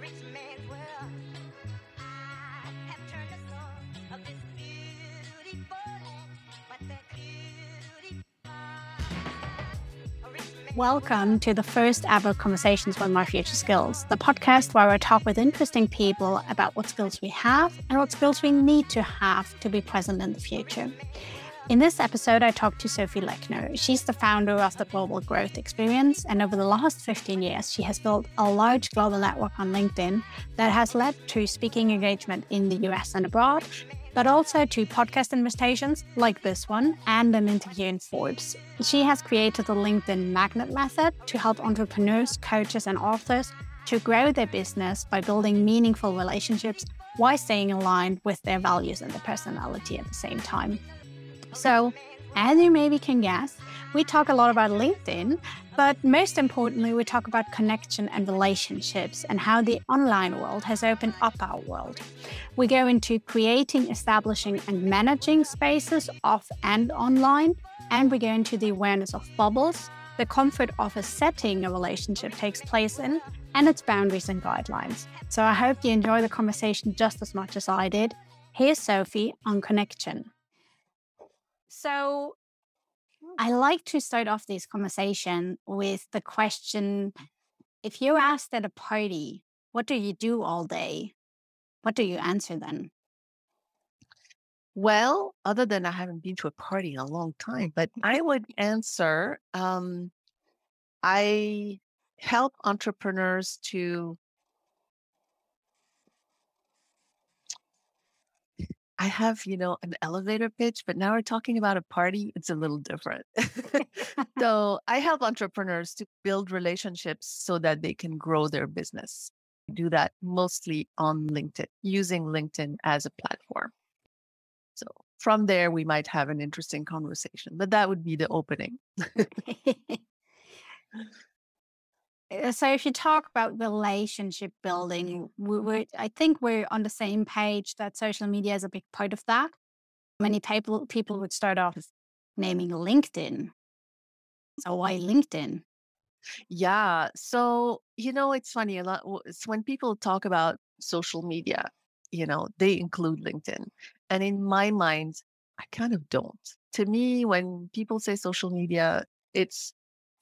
rich man's world. I have turned the soul of this beautiful land, but man- Welcome to the first ever Conversations with My Future Skills, the podcast where I talk with interesting people about what skills we have and what skills we need to have to be present in the future. In this episode, I talked to Sophie Lechner. She's the founder of the Global Growth Experience, and over the last 15 years, she has built a large global network on LinkedIn that has led to speaking engagement in the US and abroad, but also to podcast invitations like this one and an interview in Forbes. She has created the LinkedIn Magnet Method to help entrepreneurs, coaches, and authors to grow their business by building meaningful relationships while staying aligned with their values and their personality at the same time. So, as you maybe can guess, we talk a lot about LinkedIn, but most importantly, we talk about connection and relationships and how the online world has opened up our world. We go into creating, establishing, and managing spaces off and online, and we go into the awareness of bubbles, the comfort of a setting a relationship takes place in, and its boundaries and guidelines. So I hope you enjoy the conversation just as much as I did. Here's Sophie on connection. So hmm. I like to start off this conversation with the question if you're mm-hmm. asked at a party, what do you do all day? What do you answer then? Well, other than I haven't been to a party in a long time, but mm. I would answer um, I help entrepreneurs to, I have, you know, an elevator pitch, but now we're talking about a party. It's a little different. so I help entrepreneurs to build relationships so that they can grow their business. I do that mostly on LinkedIn, using LinkedIn as a platform. So from there, we might have an interesting conversation, but that would be the opening. Uh, so if you talk about relationship building, we, I think we're on the same page that social media is a big part of that. Many people people would start off naming LinkedIn. So why LinkedIn? Yeah. So, you know, it's funny a lot. It's when people talk about social media, you know, they include LinkedIn. And in my mind, I kind of don't. To me, when people say social media, it's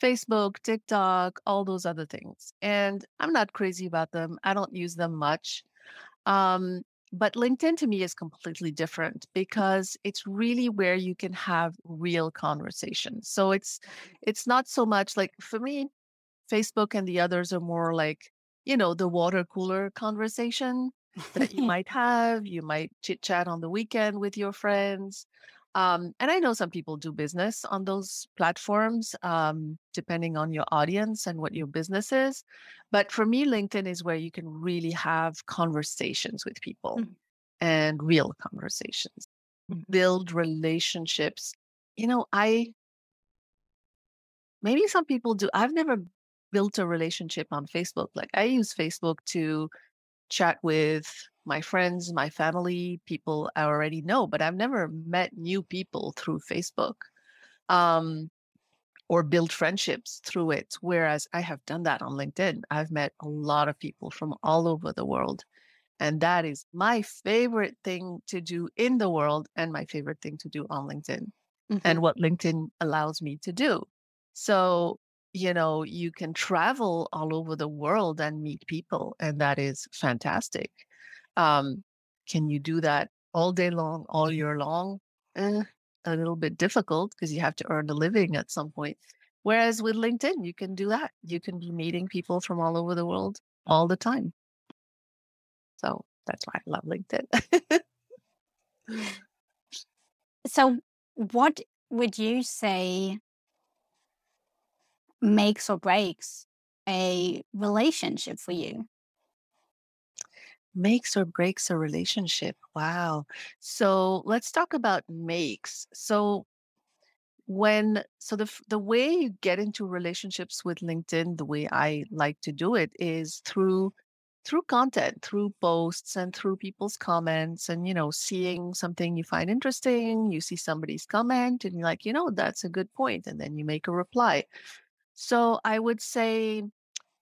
Facebook, TikTok, all those other things. And I'm not crazy about them. I don't use them much. Um, but LinkedIn to me is completely different because it's really where you can have real conversations. So it's it's not so much like for me, Facebook and the others are more like, you know, the water cooler conversation that you might have. You might chit chat on the weekend with your friends. Um, and I know some people do business on those platforms, um, depending on your audience and what your business is. But for me, LinkedIn is where you can really have conversations with people Mm. and real conversations, Mhm. build relationships. You know, I maybe some people do. I've never built a relationship on Facebook. Like I use Facebook to chat with my friends, my family, people I already know, but I've never met new people through Facebook um, or build friendships through it. Whereas I have done that on LinkedIn. I've met a lot of people from all over the world. And that is my favorite thing to do in the world and my favorite thing to do on LinkedIn Mhm. and what LinkedIn allows me to do. So, you know, you can travel all over the world and meet people, and that is fantastic. Um, can you do that all day long, all year long? Eh, a little bit difficult because you have to earn a living at some point. Whereas with LinkedIn, you can do that. You can be meeting people from all over the world all the time. So that's why I love LinkedIn. So what would you say makes or breaks a relationship for you? Makes or breaks a relationship. Wow. So let's talk about makes. So when so the the way you get into relationships with LinkedIn, the way I like to do it is through through content, through posts and through people's comments and you know, seeing something you find interesting, you see somebody's comment and you're like, you know, that's a good point and then you make a reply. So I would say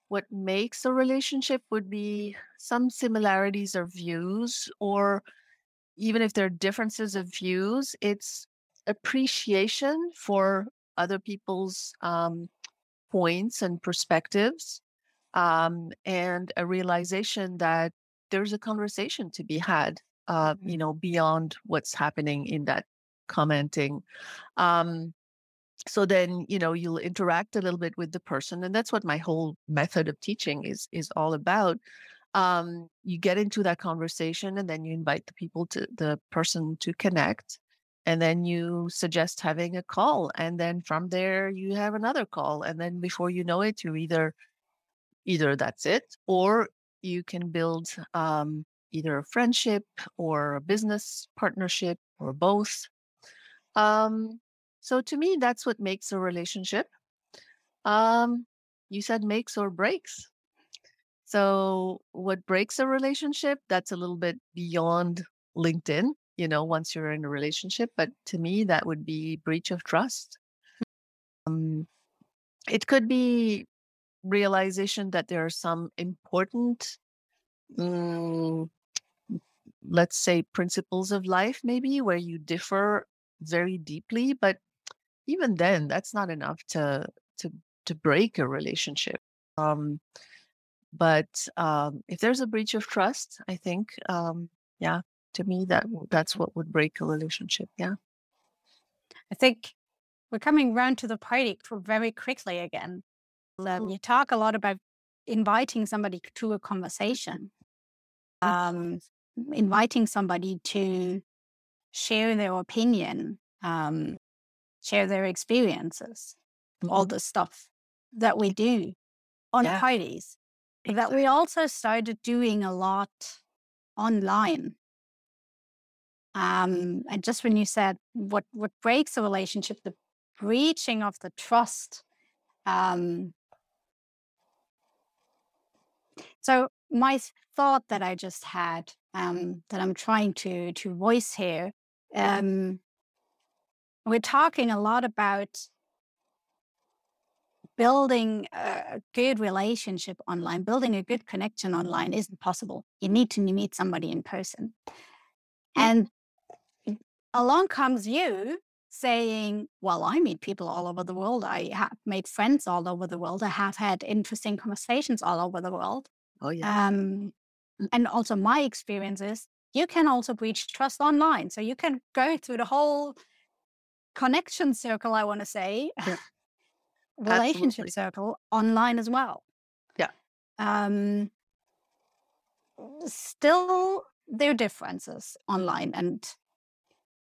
what makes a relationship would be some similarities or views, or even if there are differences of views, it's appreciation for other people's um, points and perspectives, um, and a realization that there's a conversation to be had, uh, you know, beyond what's happening in that commenting. Um, so then you know you'll interact a little bit with the person and that's what my whole method of teaching is is all about um, you get into that conversation and then you invite the people to the person to connect and then you suggest having a call and then from there you have another call and then before you know it you either either that's it or you can build um, either a friendship or a business partnership or both um, so to me, that's what makes a relationship. Um, you said makes or breaks. So what breaks a relationship, that's a little bit beyond LinkedIn, you know, once you're in a relationship. But to me, that would be breach of trust. Um, it could be realization that there are some important, mm, let's say, principles of life, maybe where you differ very deeply, but even then that's not enough to to to break a relationship um but um if there's a breach of trust i think um yeah to me that that's what would break a relationship yeah. I think we're coming round to the party very quickly again. Um, you talk a lot about inviting somebody to a conversation, um, inviting somebody to share their opinion, um, share their experiences, all Mhm. the stuff that we do on yeah. parties, that we also started doing a lot online. Um, and just when you said what what breaks a relationship, the breaching of the trust. Um, so my thought that I just had, um, that I'm trying to to voice here, um, we're talking a lot about building a good relationship online, building a good connection online isn't possible. You need to meet somebody in person. And along comes you saying, Well, I meet people all over the world. I have made friends all over the world. I have had interesting conversations all over the world. oh yeah Um, and also, my experience is you can also breach trust online. So you can go through the whole connection circle, I want to say, yeah relationship absolutely circle online as well. yeah Um, still, there are differences online and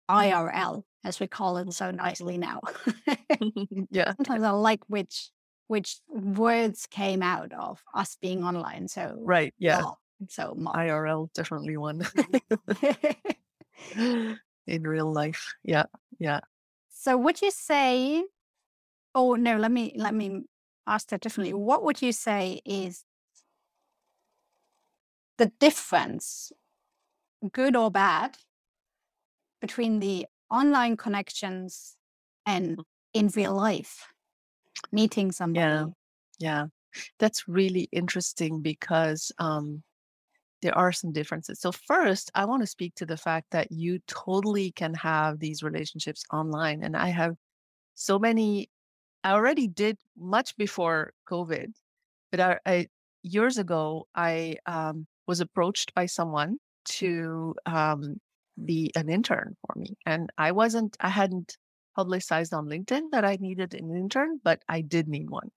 IRL, as we call it so nicely now. yeah Sometimes I like which which words came out of us being online so right yeah well, so much. irl definitely one in real life yeah yeah so would you say? Oh no, let me let me ask that differently. What would you say is the difference, good or bad, between the online connections and in real life meeting somebody? yeah yeah that's really interesting because um there are some differences. So first, I want to speak to the fact that you totally can have these relationships online. And I have so many, I already did much before COVID, but I, I years ago, I um, was approached by someone to um, be an intern for me. And I wasn't, I hadn't publicized on LinkedIn that I needed an intern, but I did need one.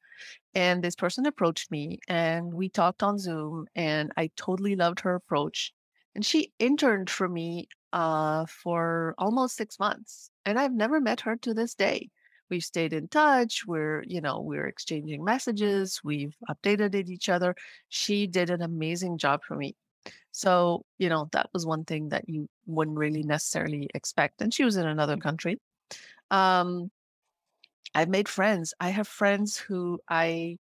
And this person approached me and we talked on Zoom and I totally loved her approach. And she interned for me uh, for almost six months. And I've never met her to this day. We've stayed in touch. We're, you know, we're exchanging messages. We've updated each other. She did an amazing job for me. So, you know, that was one thing that you wouldn't really necessarily expect. And she was in another country. Um, I've made friends. I have friends who I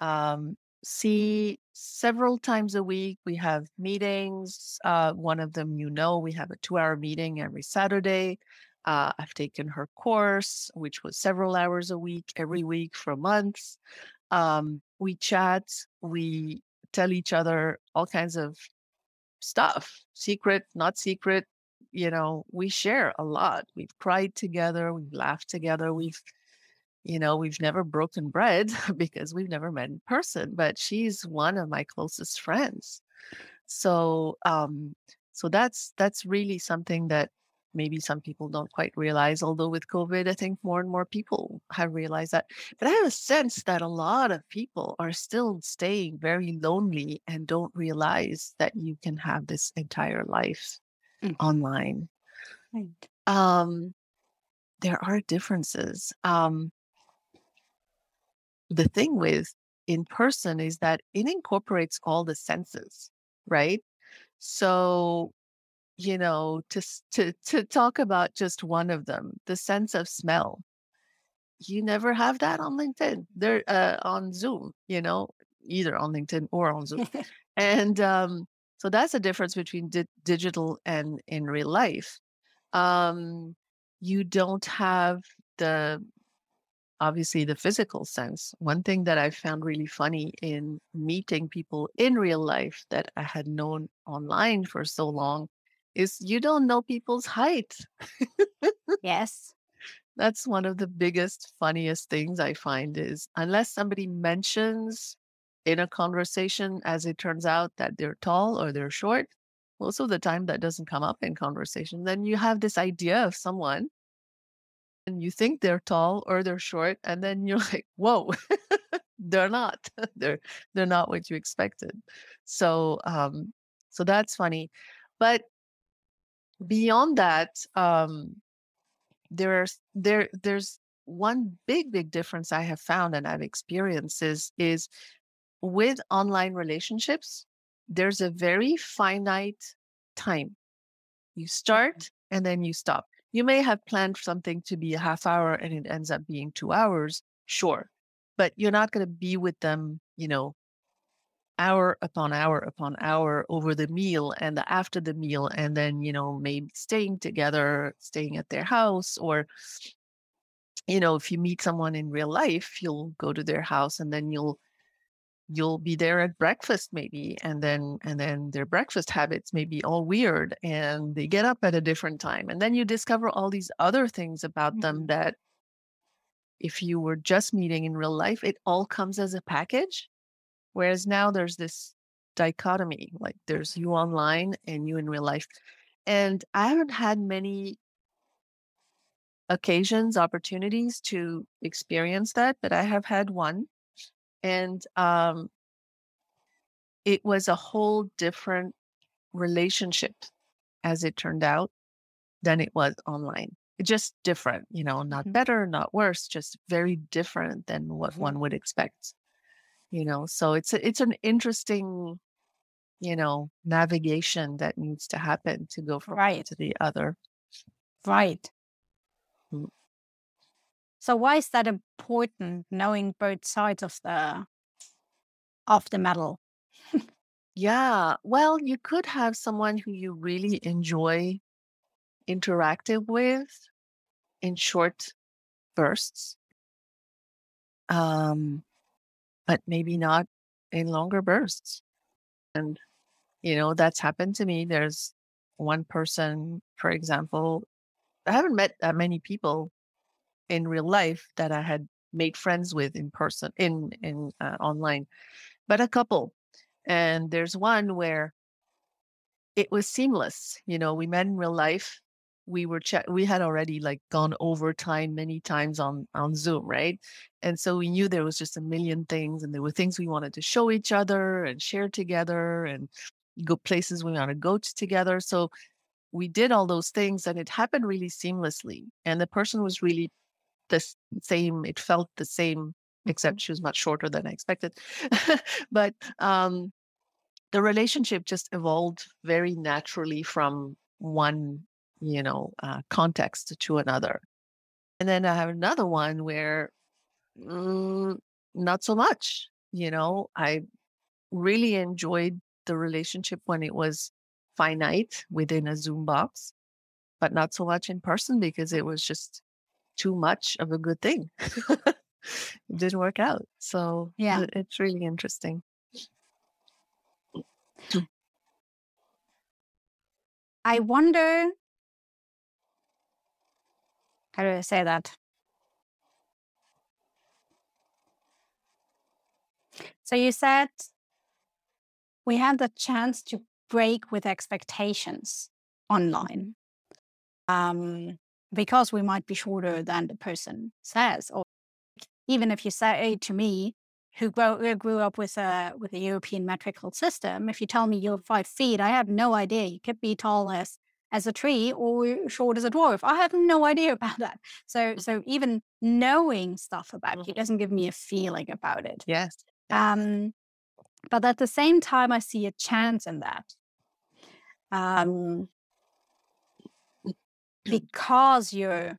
um, see several times a week. We have meetings. Uh, one of them, you know, we have a two hour meeting every Saturday. Uh, I've taken her course, which was several hours a week, every week for months. Um, we chat, we tell each other all kinds of stuff, secret, not secret. You know, we share a lot. We've cried together, we've laughed together, we've you know, we've never broken bread because we've never met in person, but she's one of my closest friends. So, um, so that's that's really something that maybe some people don't quite realize. Although with COVID, I think more and more people have realized that. But I have a sense that a lot of people are still staying very lonely and don't realize that you can have this entire life Mm. online. Right. Um, there are differences. Um, the thing with in person is that it incorporates all the senses, right? So, you know, to to to talk about just one of them, the sense of smell. You never have that on LinkedIn. There uh, on Zoom, you know, either on LinkedIn or on Zoom. And um, so that's the difference between di- digital and in real life. Um, you don't have the obviously the physical sense. One thing that I found really funny in meeting people in real life that I had known online for so long is you don't know people's height. yes. That's one of the biggest, funniest things I find is unless somebody mentions in a conversation, as it turns out, that they're tall or they're short, most of the time that doesn't come up in conversation. Then you have this idea of someone and you think they're tall or they're short, and then you're like, whoa, they're not. they're they're not what you expected. So um, so that's funny. But beyond that, um, there's there there's one big big difference I have found and I've experienced is is with online relationships, there's a very finite time. You start and then you stop. You may have planned something to be a half hour and it ends up being two hours, sure. But you're not going to be with them, you know, hour upon hour upon hour over the meal and the after the meal and then you know maybe staying together staying at their house or you know if you meet someone in real life you'll go to their house and then you'll you'll be there at breakfast maybe and then and then their breakfast habits may be all weird and they get up at a different time and then you discover all these other things about them Mhm. that if you were just meeting in real life it all comes as a package whereas now there's this dichotomy like there's you online and you in real life and i haven't had many occasions opportunities to experience that but i have had one and um it was a whole different relationship as it turned out than it was online It's just different you know not Mhm. better not worse just very different than what Mhm. one would expect you know so it's a, it's an interesting you know navigation that needs to happen to go from one Right. to the other Right. Mm. So why is that important knowing both sides of the of the medal? yeah well you could have someone who you really enjoy interacting with in short bursts um but maybe not in longer bursts. And you know that's happened to me. There's one person for example i haven't met that many people in real life that i had made friends with in person in in uh, online but a couple. And there's one where it was seamless you know we met in real life we were chat we had already like gone over time many times on on zoom right? And so we knew there was just a million things and there were things we wanted to show each other and share together and go places we want to go to together. So we did all those things and it happened really seamlessly and the person was really the same it felt the same except she was much shorter than i expected. But um the relationship just evolved very naturally from one you know uh, context to another and then i have another one where mm, not so much you know i really enjoyed the relationship when it was finite within a zoom box but not so much in person because it was just too much of a good thing it didn't work out. So Yeah. it's really interesting. I wonder how do I say that? So you said we had the chance to break with expectations online um, because we might be shorter than the person says, or even if you say to me, who grew, who grew up with a with a European metrical system, if you tell me you're five feet, I have no idea. You could be tall as as a tree or short as a dwarf. I have no idea about that. So so even knowing stuff about you doesn't give me a feeling about it. Yes. Um, but at the same time, I see a chance in that. Um, because you're,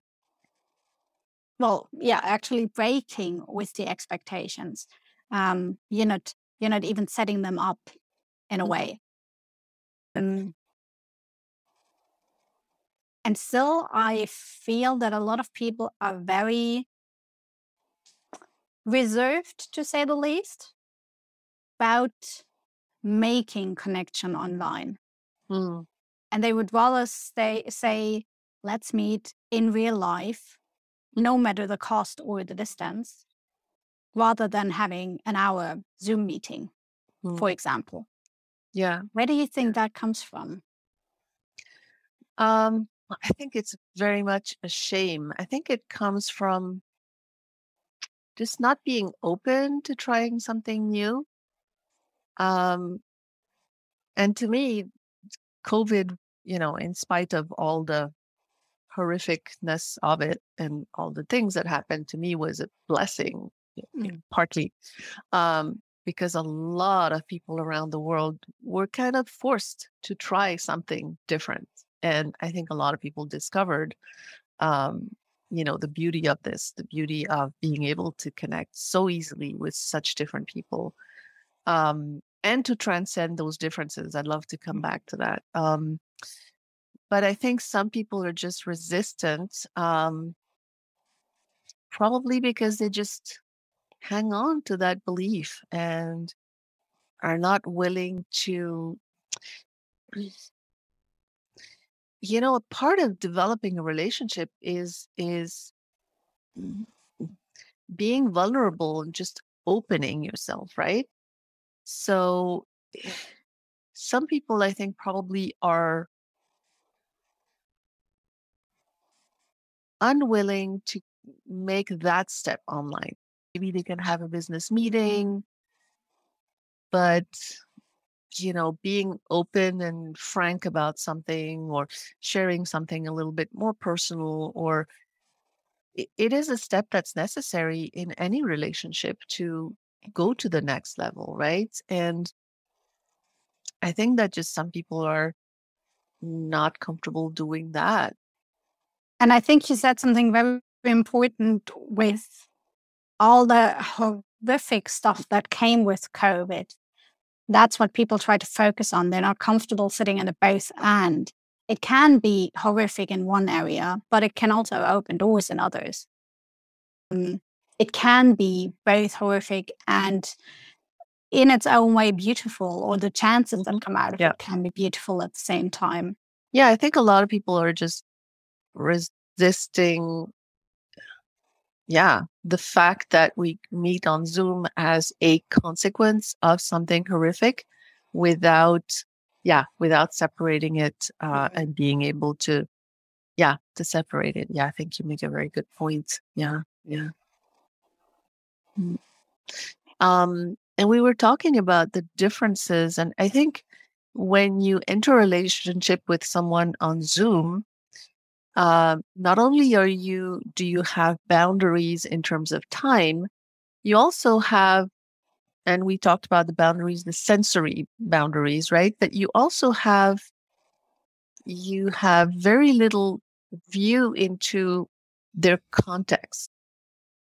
well, yeah, actually breaking with the expectations. Um, you're not, you're not even setting them up in a Mhm. way. Um, and still, I feel that a lot of people are very reserved, to say the least, about making connection online. Mm. And they would rather stay, say, let's meet in real life, no matter the cost or the distance, rather than having an hour Zoom meeting, Mm. for example. Yeah. Where do you think that comes from? Um, I think it's very much a shame. I think it comes from just not being open to trying something new. Um, and to me, COVID, you know, in spite of all the horrificness of it and all the things that happened to me was a blessing, Mm. partly um, because a lot of people around the world were kind of forced to try something different. And I think a lot of people discovered, um, you know, the beauty of this, the beauty of being able to connect so easily with such different people um, and to transcend those differences. I'd love to come back to that. Um, but I think some people are just resistant, um, probably because they just hang on to that belief and are not willing to. You know, a part of developing a relationship is is being vulnerable and just opening yourself, right? So eh, some people I think probably are unwilling to make that step online. Maybe they can have a business mm-hmm. meeting, but you know, being open and frank about something or sharing something a little bit more personal or it, is a step that's necessary in any relationship to go to the next level, right? And I think that just some people are not comfortable doing that. And I think you said something very important with all the horrific stuff that came with COVID. That's what people try to focus on. They're not comfortable sitting in a both and. It can be horrific in one area, but it can also open doors in others. Um, it can be both horrific and in its own way beautiful, or the chances that come out of Yeah. it can be beautiful at the same time. Yeah, I think a lot of people are just resisting yeah, the fact that we meet on Zoom as a consequence of something horrific without yeah, without separating it uh, Mhm. and being able to yeah, to separate it. Yeah, I think you make a very good point. Yeah, yeah. Mm. Um, and we were talking about the differences, and I think when you enter a relationship with someone on Zoom, uh, not only are you do you have boundaries in terms of time, you also have, and we talked about the boundaries, the sensory boundaries, right? That you also have you have very little view into their context.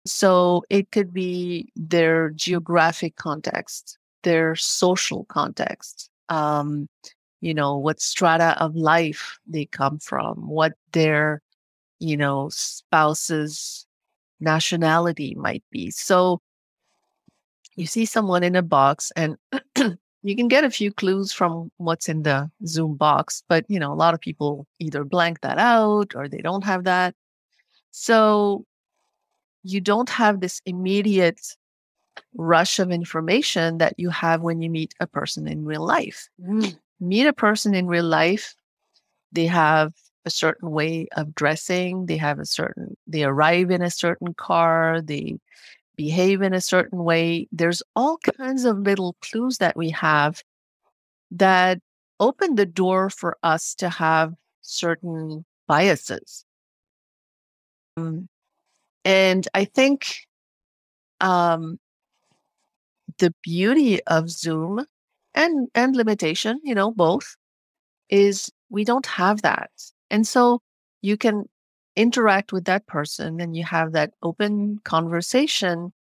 So it could be their geographic context, their social context, um, you know, what strata of life they come from, what their, you know, spouses nationality might be. So you see someone in a box and you can get a few clues from what's in the Zoom box, but you know, a lot of people either blank that out or they don't have that. So you don't have this immediate rush of information that you have when you meet a person in real life. Mm. Meet a person in real life, they have a certain way of dressing, they have a certain, they arrive in a certain car, they behave in a certain way. There's all kinds of little clues that we have that open the door for us to have certain biases. Um, and I think um, the beauty of Zoom and and limitation, you know, both, is we don't have that. And so you can interact with that person and you have that open conversation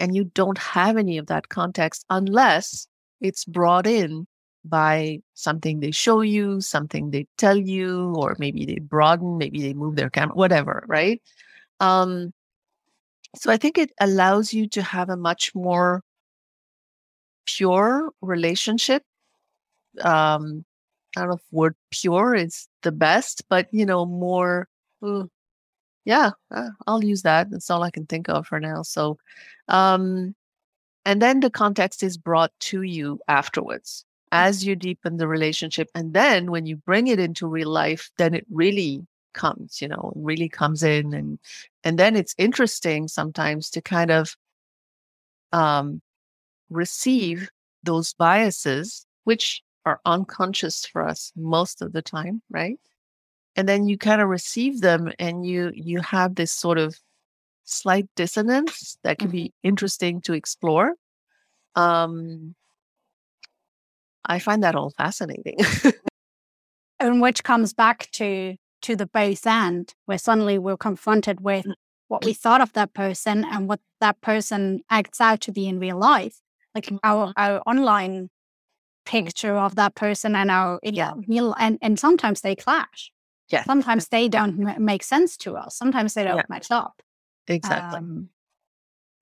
and you don't have any of that context unless it's brought in by something they show you, something they tell you, or maybe they broaden, maybe they move their camera, whatever, right? Um, so I think it allows you to have a much more pure relationship. Um, I don't know if word pure is the best, but you know, more mm, yeah, uh, I'll use that. That's all I can think of for now. So, um, and then the context is brought to you afterwards as you deepen the relationship. And then when you bring it into real life, then it really comes, you know, really comes in. And, and then it's interesting sometimes to kind of, um, receive those biases, which are unconscious for us most of the time, right? and then you kind of receive them and you you have this sort of slight dissonance that can mm-hmm. be interesting to explore um i find that all fascinating and which comes back to to the both end where suddenly we're confronted with mm. what we thought of that person and what that person acts out to be in real life like our our online picture of that person and our yeah real and and sometimes they clash yeah. Sometimes they don't m- make sense to us. Sometimes they don't yeah. match up. Exactly. Um,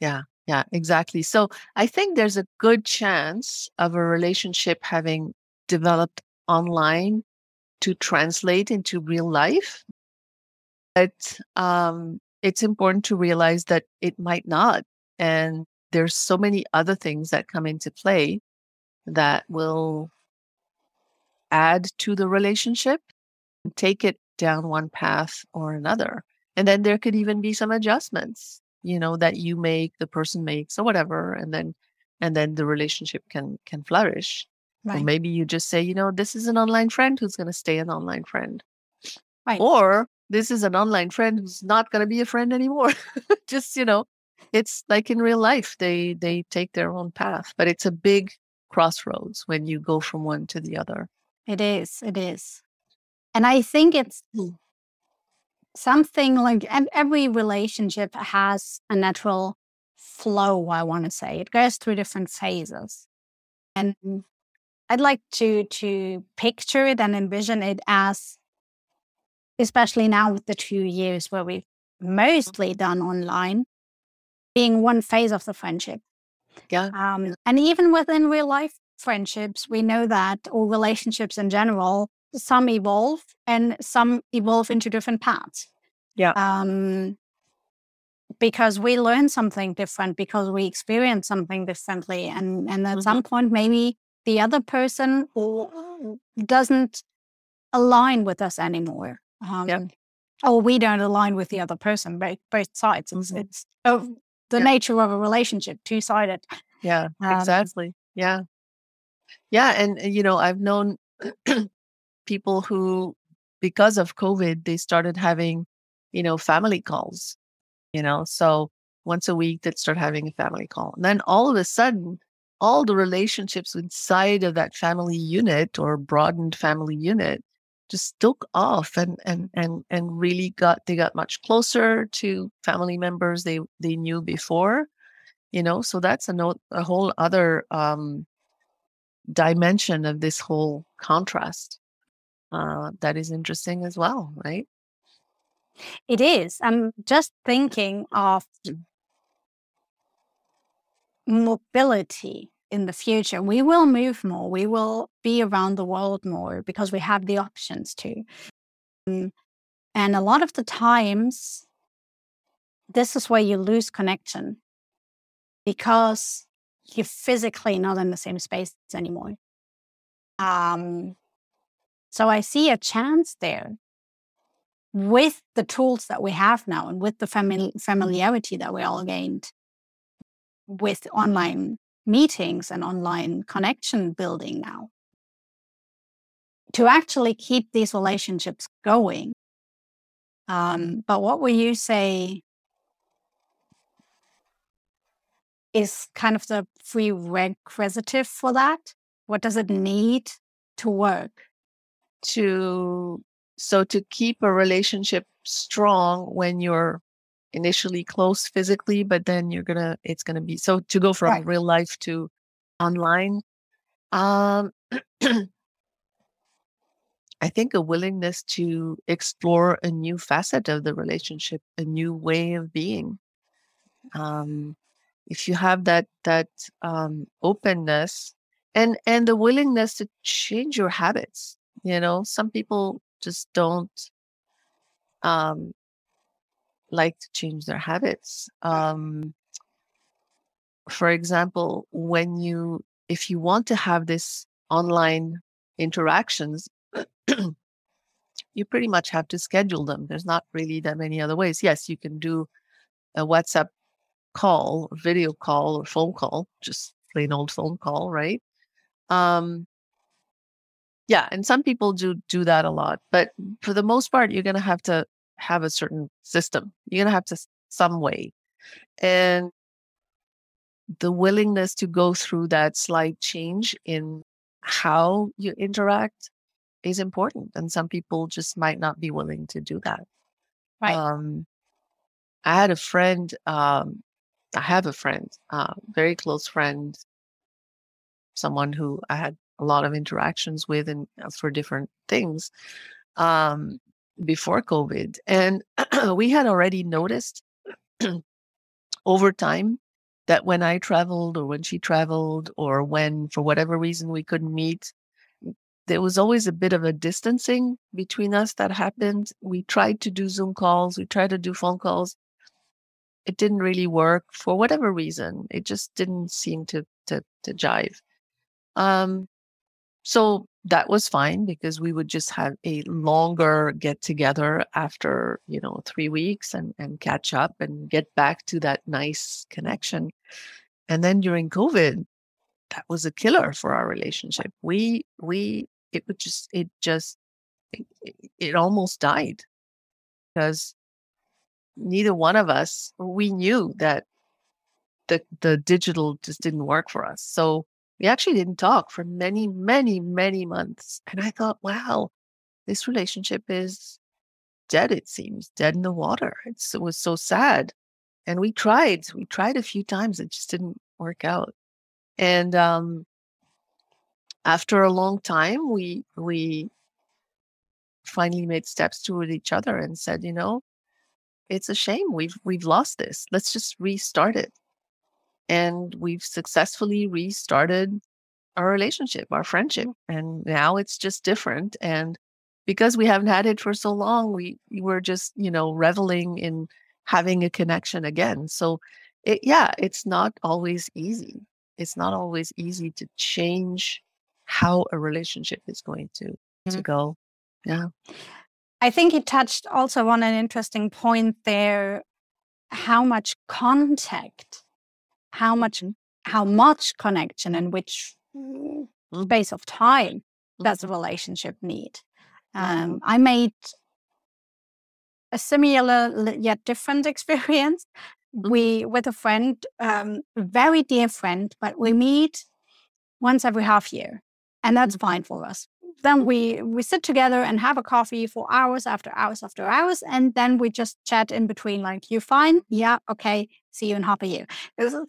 yeah. Yeah, exactly. So I think there's a good chance of a relationship having developed online to translate into real life. But um, it's important to realize that it might not. And there's so many other things that come into play that will add to the relationship take it down one path or another. And then there could even be some adjustments, you know, that you make, the person makes or whatever. And then and then the relationship can can flourish. Right. Or maybe you just say, you know, this is an online friend who's going to stay an online friend. Right. Or this is an online friend who's not going to be a friend anymore. just, you know, it's like in real life, they they take their own path, but it's a big crossroads when you go from one to the other. It is. It is. And I think it's hmm. something like every relationship has a natural flow, I want to say. It goes through different phases. And mm. I'd like to to picture it and envision it as especially now with the two years where we've mm. mostly done online, being one phase of the friendship. Yeah. Um, and even within real life friendships, we know that, or relationships in general, some evolve and some evolve into different paths. Yeah. Um, because we learn something different, because we experience something differently. And, and at mm-hmm. some point, maybe the other person doesn't align with us anymore. Um, yep. Or we don't align with the other person, both, both sides. It's, mm-hmm. it's oh, the nature of a relationship, two sided. Yeah, um, exactly. Yeah. Yeah. And, you know, I've known people who, because of COVID, they started having, you know, family calls, you know, so once a week they'd start having a family call. And then all of a sudden, all the relationships inside of that family unit or broadened family unit just took off and and and and really got they got much closer to family members they they knew before you know so that's a note a whole other um dimension of this whole contrast uh, that is interesting as well, right? It is. I'm just thinking of mobility in the future. We will move more. We will be around the world more because we have the options to. Mm, and a lot of the times, this is where you lose connection because you're physically not in the same space anymore. Um, so I see a chance there with the tools that we have now and with the famili- familiarity that we all gained with online meetings and online connection building now to actually keep these relationships going. Um, but what will you say is kind of the prerequisite for that? What does it need to work? To so to keep a relationship strong when you're initially close physically, but then you're gonna it's gonna be so to go from Right. real life to online. Um I think a willingness to explore a new facet of the relationship, a new way of being. Um, if you have that that um, openness and and the willingness to change your habits, you know, some people just don't um, like to change their habits. Um, for example, when you if you want to have this online interactions, you pretty much have to schedule them. There's not really that many other ways. Yes, you can do a WhatsApp call, video call, or phone call, just plain old phone call, right? Um, yeah, and some people do do that a lot, but for the most part, you're gonna have to have a certain system. You're gonna have to some way, and the willingness to go through that slight change in how you interact is important, and some people just might not be willing to do that. Right. Um, I had a friend. Um, I have a friend, uh, very close friend, someone who I had a lot of interactions with and uh, for different things um, before COVID, and we had already noticed over time that when I traveled or when she traveled or when for whatever reason we couldn't meet, there was always a bit of a distancing between us that happened. We tried to do Zoom calls, we tried to do phone calls. It didn't really work for whatever reason. It just didn't seem to to to jive. Um, so that was fine because we would just have a longer get together after you know three weeks and and catch up and get back to that nice connection. And then during COVID, that was a killer for our relationship. We we it would just it just it, it almost died because neither one of us we knew that the the digital just didn't work for us. So we actually didn't talk for many, many, many months. And I thought, wow, this relationship is dead, it seems, dead in the water. It's, it was so sad. And we tried, we tried a few times, it just didn't work out. And um, after a long time, we we finally made steps toward each other and said, you know, it's a shame we've we've lost this. Let's just restart it. And we've successfully restarted our relationship, our friendship. And now it's just different. And because we haven't had it for so long, we, we were just, you know, reveling in having a connection again. So it, yeah, it's not always easy. It's not always easy to change how a relationship is going to to Mhm. go. Yeah. I think you touched also on an interesting point there how much contact, how much how much connection and which mm, Mhm. space of time does a relationship need. Um, I made a similar yet different experience. We with a friend, um, a very dear friend, but we meet once every half year, and that's fine for us. Then we we sit together and have a coffee for hours after hours after hours, and then we just chat in between, like, "You fine? Yeah, okay. See you in half a year."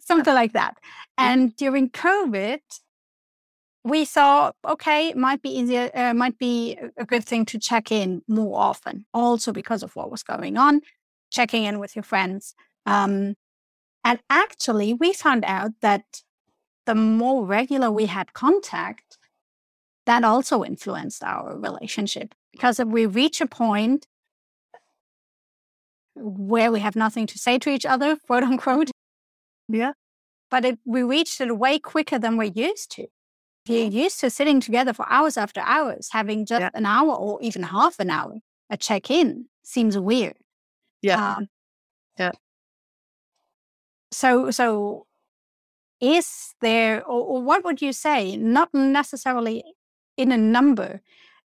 Something like that. And during COVID, we thought, okay, it might be easier, uh, might be a good thing to check in more often, also because of what was going on, checking in with your friends. Um, and actually, we found out that the more regular we had contact, that also influenced our relationship. Because if we reach a point where we have nothing to say to each other, quote unquote, Yeah. but it, we reached it way quicker than we're used to. You're used to sitting together for hours after hours, having just Yeah. an hour or even half an hour a check in seems weird. Yeah. Um, Yeah. So, so is there, or, or what would you say? Not necessarily in a number,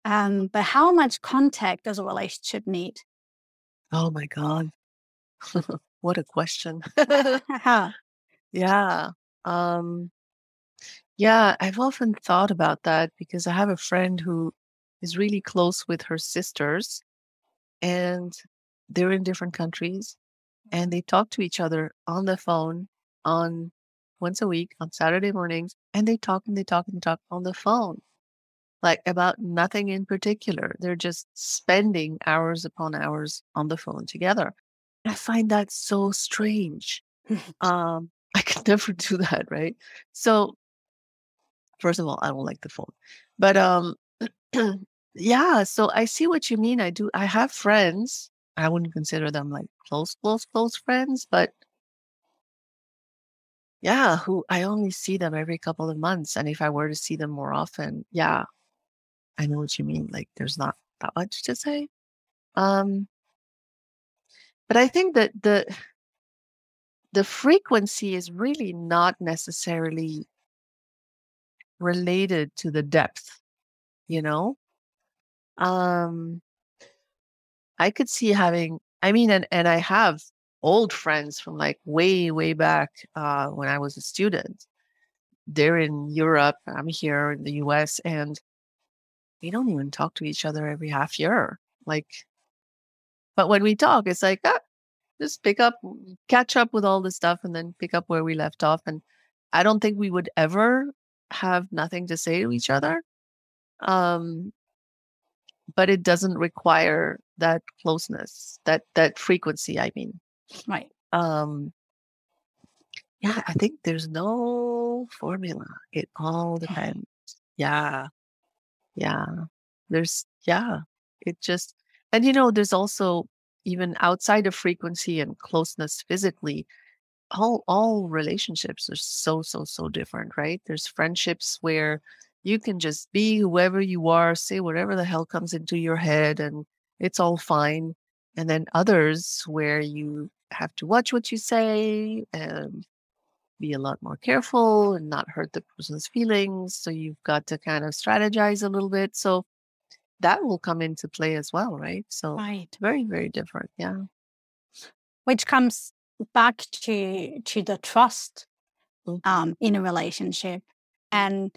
um, but how much contact does a relationship need? Oh my God. what a question. Yeah. Um, yeah, I've often thought about that because I have a friend who is really close with her sisters and they're in different countries and they talk to each other on the phone on once a week on Saturday mornings and they talk and they talk and talk on the phone like about nothing in particular. They're just spending hours upon hours on the phone together. I find that so strange. um, I could never do that, right? So, first of all, I don't like the phone, but um, yeah. So I see what you mean. I do. I have friends. I wouldn't consider them like close, close, close friends, but yeah, who I only see them every couple of months. And if I were to see them more often, yeah, I know what you mean. Like there's not that much to say. Um, but I think that the the frequency is really not necessarily related to the depth, you know? Um, I could see having, I mean, and, and I have old friends from like way, way back uh, when I was a student. They're in Europe, I'm here in the US, and we don't even talk to each other every half year. Like, but when we talk, it's like, ah, just pick up, catch up with all the stuff and then pick up where we left off. And I don't think we would ever have nothing to say to each other. Um, but it doesn't require that closeness, that that frequency, I mean. Right. Um yeah, I think there's no formula. It all depends. Yeah. Yeah. There's yeah. It just and you know, there's also even outside of frequency and closeness physically, all all relationships are so so so different, right? There's friendships where you can just be whoever you are, say whatever the hell comes into your head and it's all fine. And then others where you have to watch what you say and be a lot more careful and not hurt the person's feelings. So you've got to kind of strategize a little bit. So that will come into play as well, right? So Right. very, very different. Yeah. Which comes back to to the trust Mhm. um, in a relationship. And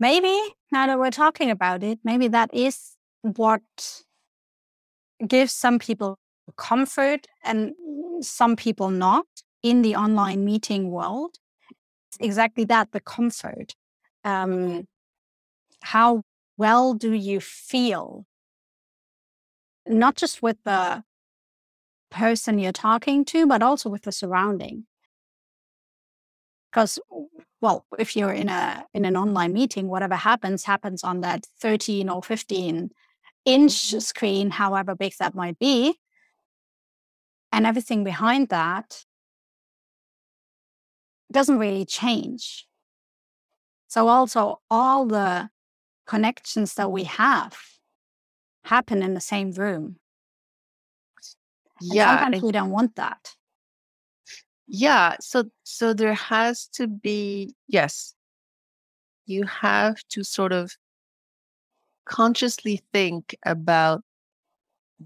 maybe now that we're talking about it, maybe that is what gives some people comfort and some people not in the online meeting world. It's exactly that the comfort. Um, how well do you feel? Not just with the person you're talking to, but also with the surrounding. Because, well, if you're in a in an online meeting, whatever happens happens on that 13 or 15 inch Mhm. screen, however big that might be, and everything behind that doesn't really change. So also all the connections that we have happen in the same room. And Yeah. sometimes we don't want that. Yeah. So so there has to be yes. You have to sort of consciously think about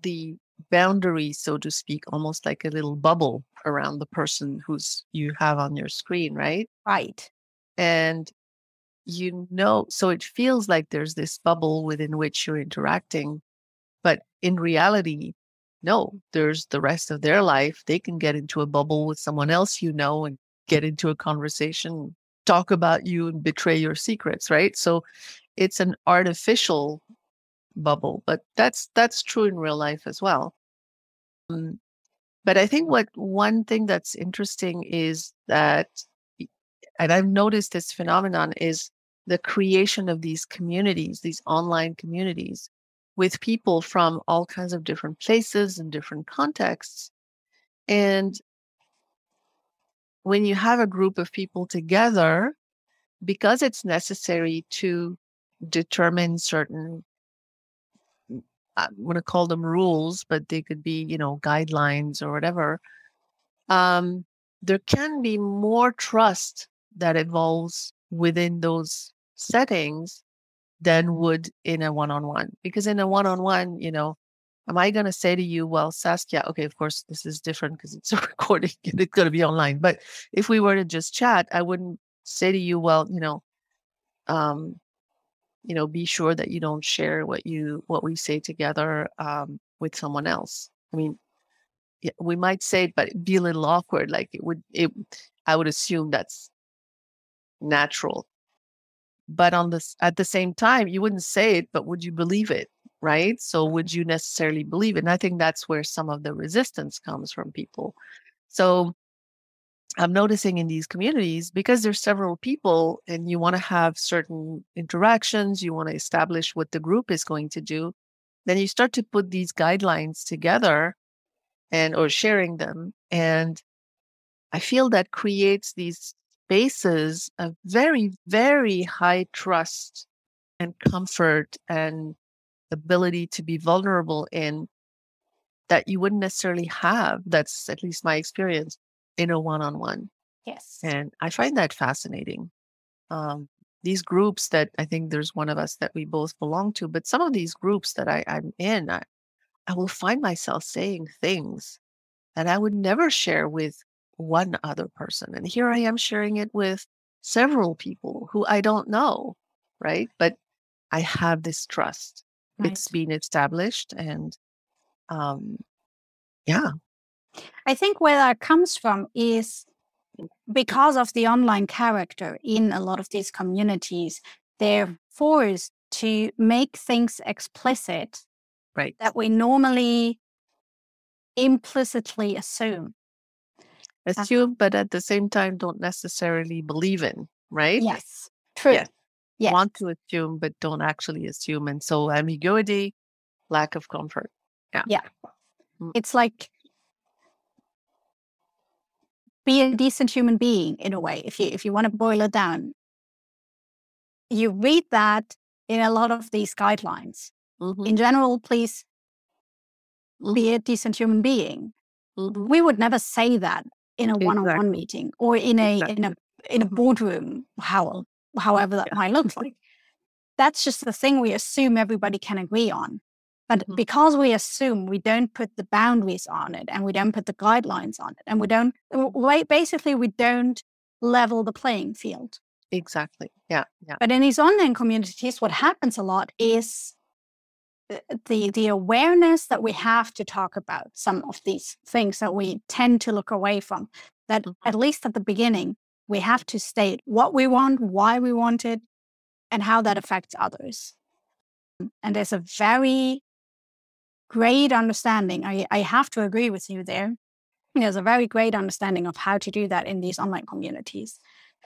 the boundary, so to speak, almost like a little bubble around the person who's you have on your screen, right? Right. And you know, so it feels like there's this bubble within which you're interacting, but in reality, no, there's the rest of their life. They can get into a bubble with someone else you know and get into a conversation talk about you and betray your secrets, right? So it's an artificial bubble, but that's that's true in real life as well. Um, but I think what one thing that's interesting is that, and I've noticed this phenomenon is the creation of these communities, these online communities, with people from all kinds of different places and different contexts. And when you have a group of people together, because it's necessary to determine certain I want to call them rules, but they could be, you know, guidelines or whatever. Um, there can be more trust that evolves within those settings than would in a one-on-one. Because in a one-on-one, you know, am I going to say to you, well, Saskia, okay, of course, this is different because it's a recording and it's going to be online. But if we were to just chat, I wouldn't say to you, well, you know, um, you know be sure that you don't share what you what we say together um, with someone else. I mean yeah, we might say it, but be a little awkward like it would it i would assume that's natural. But on this at the same time you wouldn't say it but would you believe it right? So would you necessarily believe it? And i think that's where some of the resistance comes from people. So I'm noticing in these communities because there's several people and you want to have certain interactions, you want to establish what the group is going to do, then you start to put these guidelines together and or sharing them and I feel that creates these spaces of very very high trust and comfort and ability to be vulnerable in that you wouldn't necessarily have. That's at least my experience in a one-on-one. Yes. and i find that fascinating. Um, these groups that i think there's one of us that we both belong to but some of these groups that I, i'm in I, I will find myself saying things that i would never share with one other person and here i am sharing it with several people who i don't know right? But i have this trust. Right. it's been established and um yeah I think where that comes from is mm. because of the online character in a lot of these communities, they're forced to make things explicit right that we normally implicitly assume. Uh assume but at the same time don't necessarily believe in right Yes, true. Yes. Yes. want to assume but don't actually assume and so ambiguity lack of comfort Yeah. Yeah. Mm. It's like be a decent human being in a way. If you if you want to boil it down, you read that in a lot of these guidelines. Mhm, In general, please be a decent human being. mhm. We would never say that in a one-on-one meeting or in a in a in a Mhm. boardroom, how however that Yeah. might look like. That's just the thing we assume everybody can agree on. But Mhm. because we assume we don't put the boundaries on it and we don't put the guidelines on it and we don't basically we don't level the playing field. exactly yeah yeah But in these online communities, what happens a lot is uh, the the awareness that we have to talk about some of these things that we tend to look away from. That Mhm. at least at the beginning, we have to state what we want, why we want it, and how that affects others. And there's a very great understanding. I, I have to agree with you there. There's a very great understanding of how to do that in these online communities.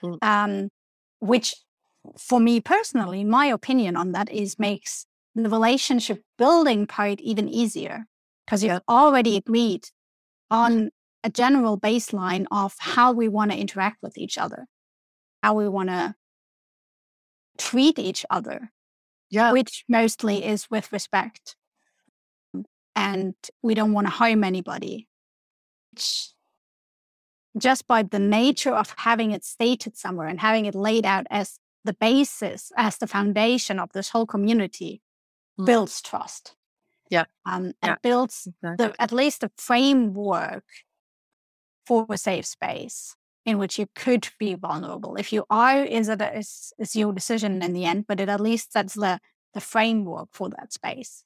Mm. Um, which for me personally, my opinion on that is makes the relationship building part even easier because you've already agreed on a general baseline of how we want to interact with each other, how we want to treat each other, yeah which mostly is with respect. And we don't want to harm anybody. Which just by the nature of having it stated somewhere and having it laid out as the basis, as the foundation of this whole community, Mm. builds trust. Yeah. Um, Yeah. and builds exactly. the at least the framework for a safe space in which you could be vulnerable. If you are, is it a, is, is your decision in the end, but it at least sets the the framework for that space.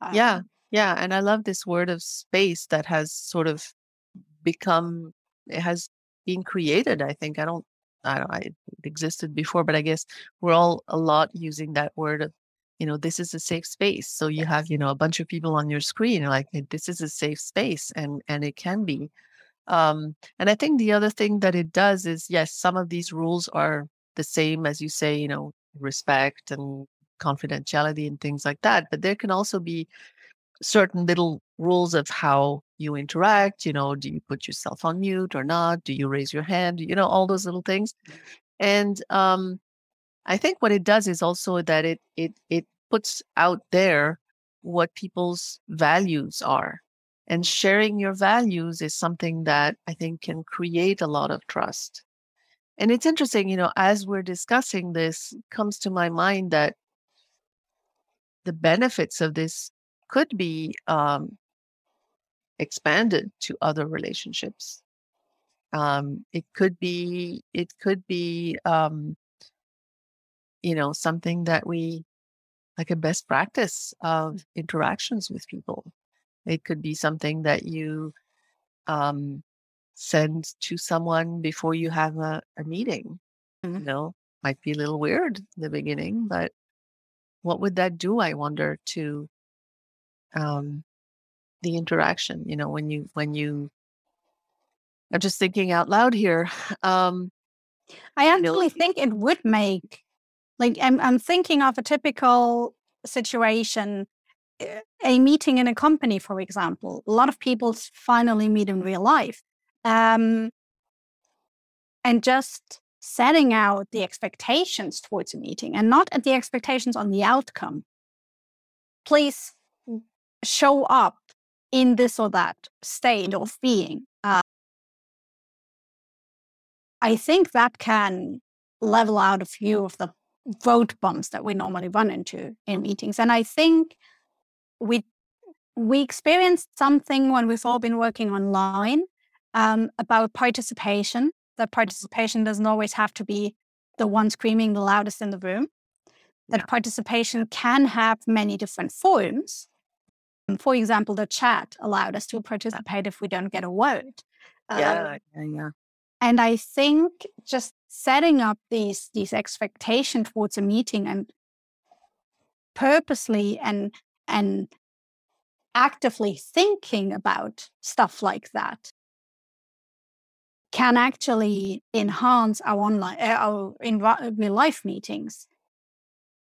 Um, yeah and i love this word of space that has sort of become it has been created i think i don't I don't it existed before, but I guess we're all a lot using that word of, you know, this is a safe space. So you have, you know, a bunch of people on your screen, like this is a safe space, and and it can be. Um, and I think the other thing that it does is, yes, some of these rules are the same as you say, you know, respect and confidentiality and things like that. But there can also be certain little rules of how you interact. You know, do you put yourself on mute or not? Do you raise your hand? You know, all those little things. And um, I think what it does is also that it it it puts out there what people's values are. And sharing your values is something that I think can create a lot of trust. And it's interesting, you know, as we're discussing this, comes to my mind that the benefits of this could be um, expanded to other relationships. Um, it could be, it could be, um, you know, something that we like a best practice of interactions with people. It could be something that you um, send to someone before you have a, a meeting. Mm-hmm. You know, might be a little weird in the beginning, but what would that do? I wonder to um, the interaction. You know, when you when you, I'm just thinking out loud here. Um, I actually you know, think it would make, like, I'm I'm thinking of a typical situation eh, a meeting in a company, for example, a lot of people finally meet in real life. Um, and just setting out the expectations towards a meeting and not at the expectations on the outcome. Please show up in this or that state of being. Uh, I think that can level out a few of the vote bumps that we normally run into in meetings. And I think we we experienced something when we've all been working online um, about participation. That participation doesn't always have to be the one screaming the loudest in the room. That yeah. participation can have many different forms. For example, the chat allowed us to participate if we don't get a word. Yeah, um, yeah, And I think just setting up these these expectations towards a meeting and purposely and and actively thinking about stuff like that can actually enhance our online uh, our in real life meetings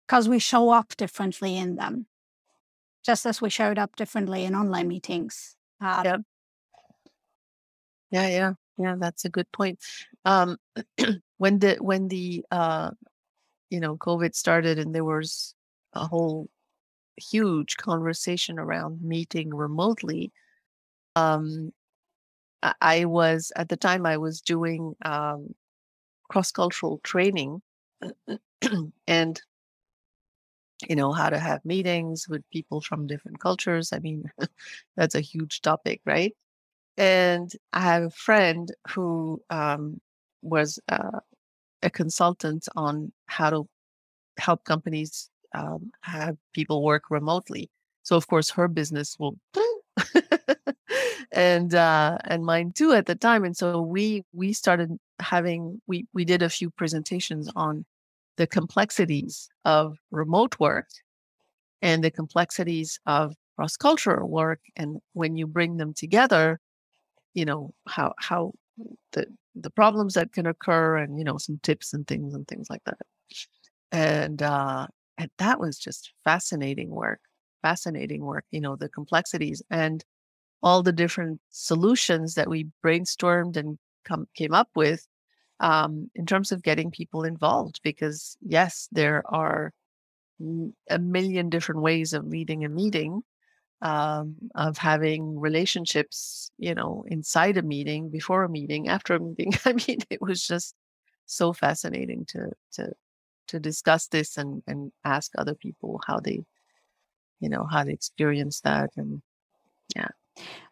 because we show up differently in them just as we showed up differently in online meetings. Um, yeah. Yeah, yeah, yeah. That's a good point. Um, when the when the uh, you know COVID started and there was a whole huge conversation around meeting remotely. Um, I was at the time I was doing um, cross cultural training, and you know, how to have meetings with people from different cultures. I mean, that's a huge topic, right? And I have a friend who um, was uh, a consultant on how to help companies um, have people work remotely. So, of course, her business will. and uh and mine too at the time and so we we started having we we did a few presentations on the complexities of remote work and the complexities of cross cultural work. And when you bring them together, you know, how, how the, the problems that can occur and, you know, some tips and things and things like that. And, uh, and that was just fascinating work, fascinating work, you know, the complexities and all the different solutions that we brainstormed and come, came up with um, in terms of getting people involved because yes there are a million different ways of leading a meeting um, of having relationships you know inside a meeting before a meeting after a meeting. I mean it was just so fascinating to to to discuss this and and ask other people how they you know how they experience that and yeah.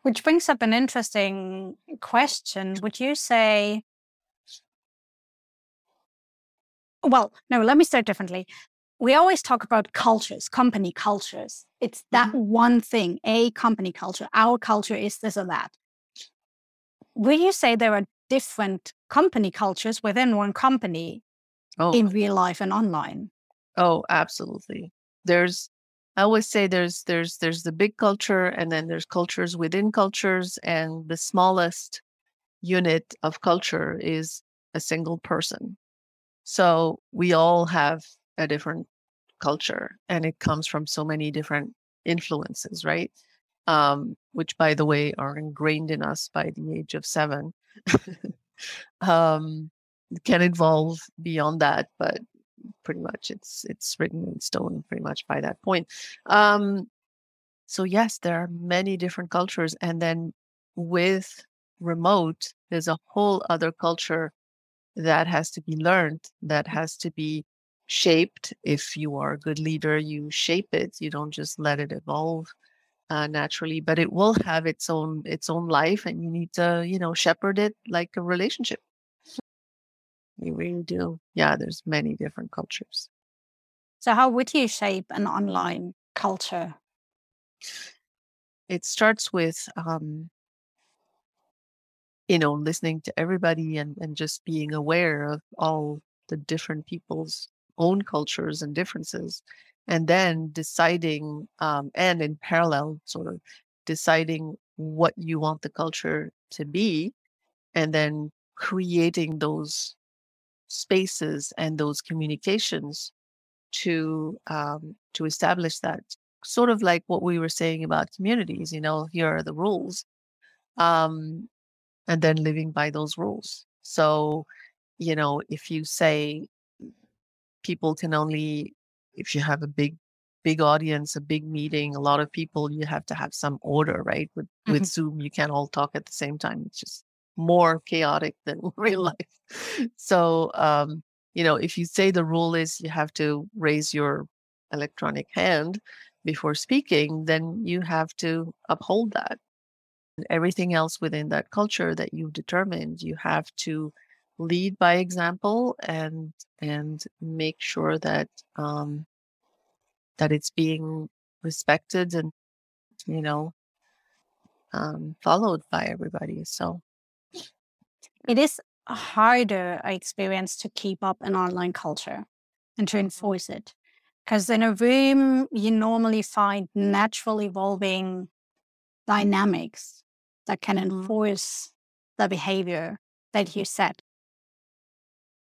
Which brings up an interesting question. Would you say well, no, let me start differently. We always talk about cultures, company cultures. It's that mm-hmm. one thing, a company culture. Our culture is this or that. Will you say there are different company cultures within one company Oh, in real life and online. oh, absolutely. There's, I always say there's there's there's the big culture, and then there's cultures within cultures, and the smallest unit of culture is a single person. So we all have a different culture, and it comes from so many different influences, right? Um, which, by the way, are ingrained in us by the age of seven. um, can evolve beyond that, but pretty much it's it's written in stone pretty much by that point. Um, so yes, there are many different cultures, and then with remote, there's a whole other culture that has to be learned, that has to be shaped. If you are a good leader, you shape it. You don't just let it evolve uh, naturally, but it will have its own its own life, and you need to you know shepherd it like a relationship. You really do. Yeah, there's many different cultures. So, how would you shape an online culture? It starts with um, you know listening to everybody and and just being aware of all the different people's own cultures and differences and then deciding um, and in parallel sort of deciding what you want the culture to be and then creating those spaces and those communications to um, to establish that sort of like what we were saying about communities you know here are the rules. Um, and then living by those rules. So you know if you say people can only if you have a big big audience a big meeting a lot of people you have to have some order right? With with Mhm. zoom you can't all talk at the same time. It's just more chaotic than real life. So um you know if you say the rule is you have to raise your electronic hand before speaking then you have to uphold that everything else within that culture that you've determined you have to lead by example and and make sure that um that it's being respected and you know um followed by everybody so It is harder, I experience, to keep up an online culture and to Mhm. enforce it. Because in a room, you normally find natural evolving dynamics that can Mhm. enforce the behavior that you set.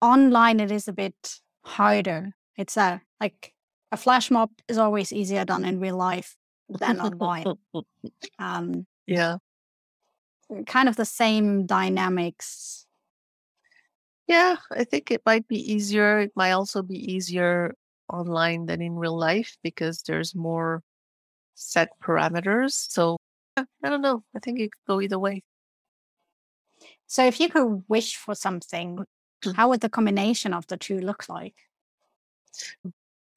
Online, it is a bit harder. It's a like a flash mob is always easier done in real life than online. Um, yeah kind of the same dynamics. yeah i think it might be easier it might also be easier online than in real life because there's more set parameters so i don't know i think it could go either way. So, if you could wish for something, how would the combination of the two look like?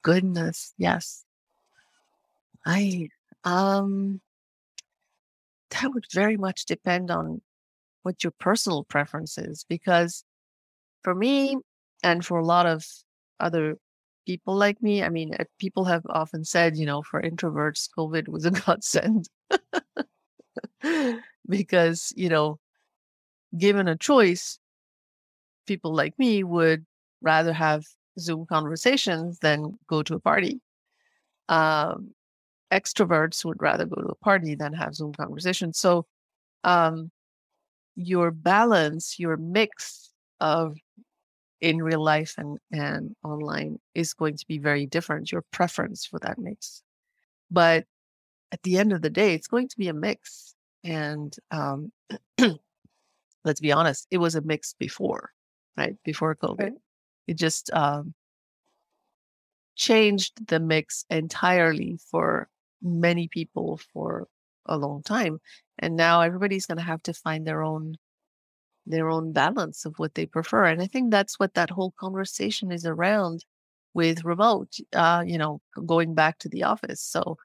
goodness yes. I um that would very much depend on what your personal preference is because for me and for a lot of other people like me i mean uh, people have often said you know for introverts covid was a godsend because you know given a choice people like me would rather have zoom conversations than go to a party. Um, extroverts would rather go to a party than have zoom conversations. So um, your balance your mix of in real life and, and online is going to be very different your preference for that mix. But at the end of the day it's going to be a mix and um, let's be honest it was a mix before right before covid Right. it just um, changed the mix entirely for many people for a long time and now everybody's going to have to find their own their own balance of what they prefer and i think that's what that whole conversation is around with remote uh you know going back to the office so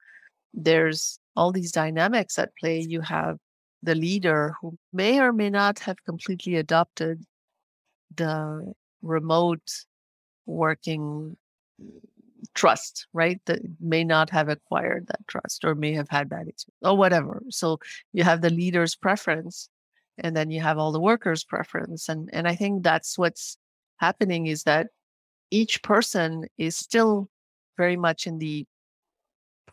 there's all these dynamics at play you have the leader who may or may not have completely adopted the remote working mm, trust, right? That may not have acquired that trust or may have had bad experience or whatever. So you have the leader's preference and then you have all the workers' preference. And and I think that's what's happening is that each person is still very much in the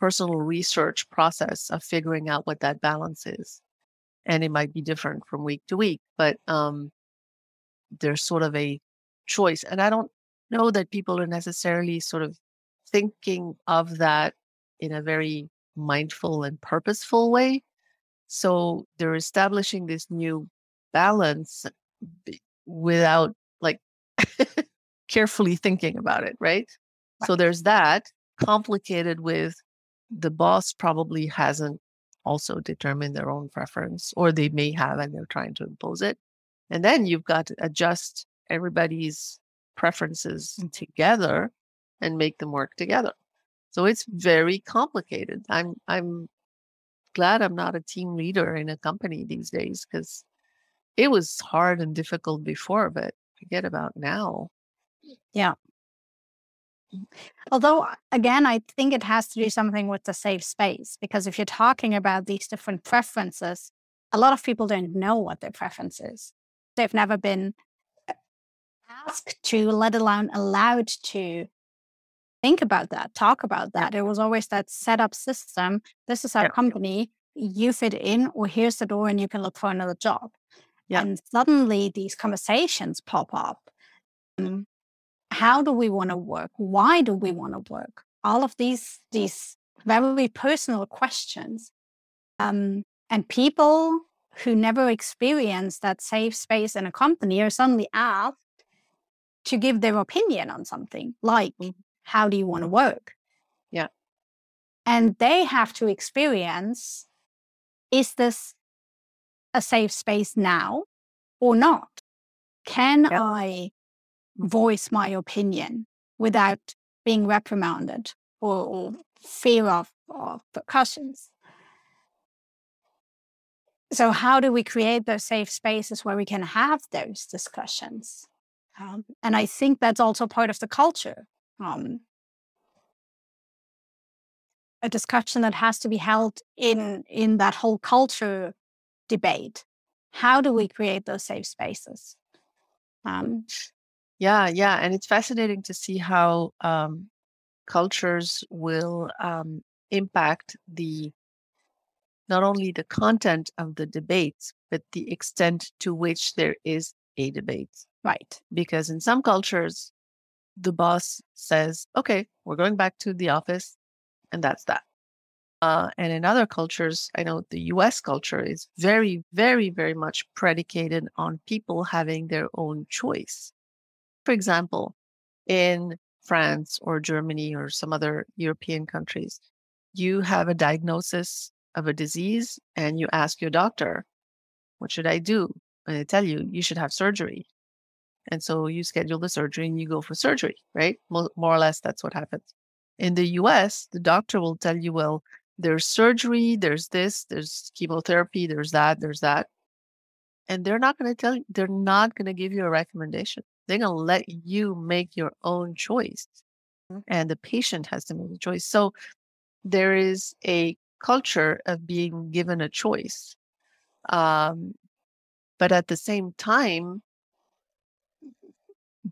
personal research process of figuring out what that balance is. And it might be different from week to week, but um, there's sort of a choice. And I don't know that people are necessarily sort of thinking of that in a very mindful and purposeful way. So they're establishing this new balance without like carefully thinking about it, right? So there's that complicated with the boss probably hasn't also determined their own preference, or they may have and they're trying to impose it. And then you've got to adjust everybody's preferences mm. together and make them work together. So it's very complicated. I'm I'm glad I'm not a team leader in a company these days because it was hard and difficult before, but forget about now. Yeah. Although, again, I think it has to do something with the safe space because if you're talking about these different preferences, a lot of people don't know what their preference is. They've never been uh, asked to, let alone allowed to think about that, talk about that. It was always that set up system. This is our yeah. company. You fit in, or here's the door, and you can look for another job. Yeah. And suddenly these conversations pop up. Um, how do we want to work? Why do we want to work? All of these these very personal questions. Um, and people who never experienced that safe space in a company are suddenly asked to give their opinion on something like how do you want to work? Yeah. And they have to experience is this a safe space now or not? Can yeah. I voice my opinion without being reprimanded or, or fear of, of percussions? So, how do we create those safe spaces where we can have those discussions? Um, and I think that's also part of the culture um, a discussion that has to be held in in that whole culture debate. How do we create those safe spaces? Um, yeah, yeah, and it's fascinating to see how um, cultures will um, impact the not only the content of the debates, but the extent to which there is a debate. Right. Because in some cultures, the boss says, okay, we're going back to the office, and that's that. Uh, and in other cultures, I know the US culture is very, very, very much predicated on people having their own choice. For example, in France or Germany or some other European countries, you have a diagnosis of a disease and you ask your doctor, What should I do? And they tell you, You should have surgery. And so you schedule the surgery and you go for surgery, right? More, or less, that's what happens. In the US, the doctor will tell you, well, there's surgery, there's this, there's chemotherapy, there's that, there's that. And they're not going to tell you, they're not going to give you a recommendation. They're going to let you make your own choice. Mm-hmm. And the patient has to make the choice. So there is a culture of being given a choice. Um, but at the same time,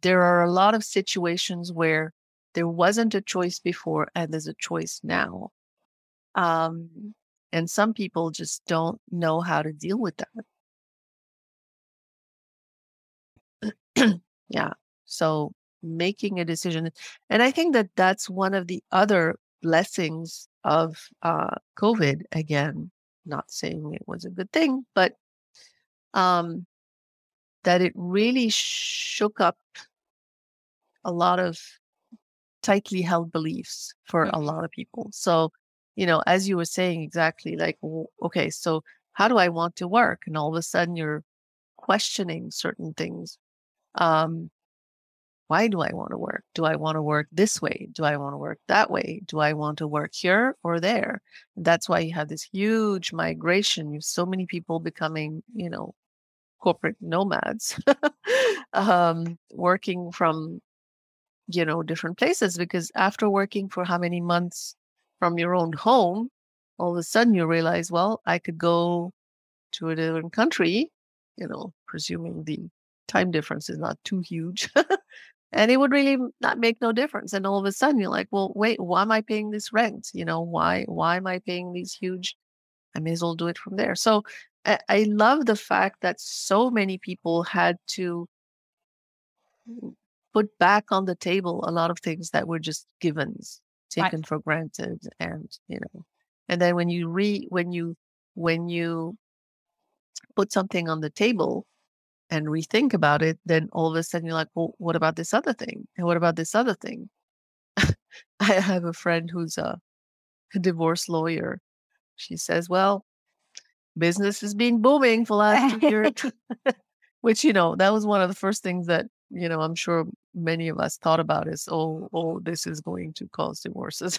there are a lot of situations where there wasn't a choice before and there's a choice now. Um, and some people just don't know how to deal with that. Yeah. So making a decision. And I think that that's one of the other blessings of uh, COVID. Again, not saying it was a good thing, but um, that it really shook up a lot of tightly held beliefs for mm-hmm. a lot of people. So, you know, as you were saying exactly, like, okay, so how do I want to work? And all of a sudden you're questioning certain things. Um, why do I want to work? Do I want to work this way? Do I want to work that way? Do I want to work here or there? And that's why you have this huge migration. You have so many people becoming, you know, corporate nomads, um, working from you know different places. Because after working for how many months from your own home, all of a sudden you realize, well, I could go to a different country you know, presuming the time difference is not too huge. and it would really not make no difference. And all of a sudden you're like, well, wait, why am I paying this rent? You know, why why am I paying these huge? I may as well do it from there. So I, I love the fact that so many people had to put back on the table a lot of things that were just givens taken right. for granted and you know and then when you re when you when you put something on the table and rethink about it then all of a sudden you're like well what about this other thing? And what about this other thing? I have a friend who's a, a divorce lawyer. She says well business has been booming for the last two years. Which you know that was one of the first things that you know i'm sure many of us thought about is oh oh this is going to cause divorces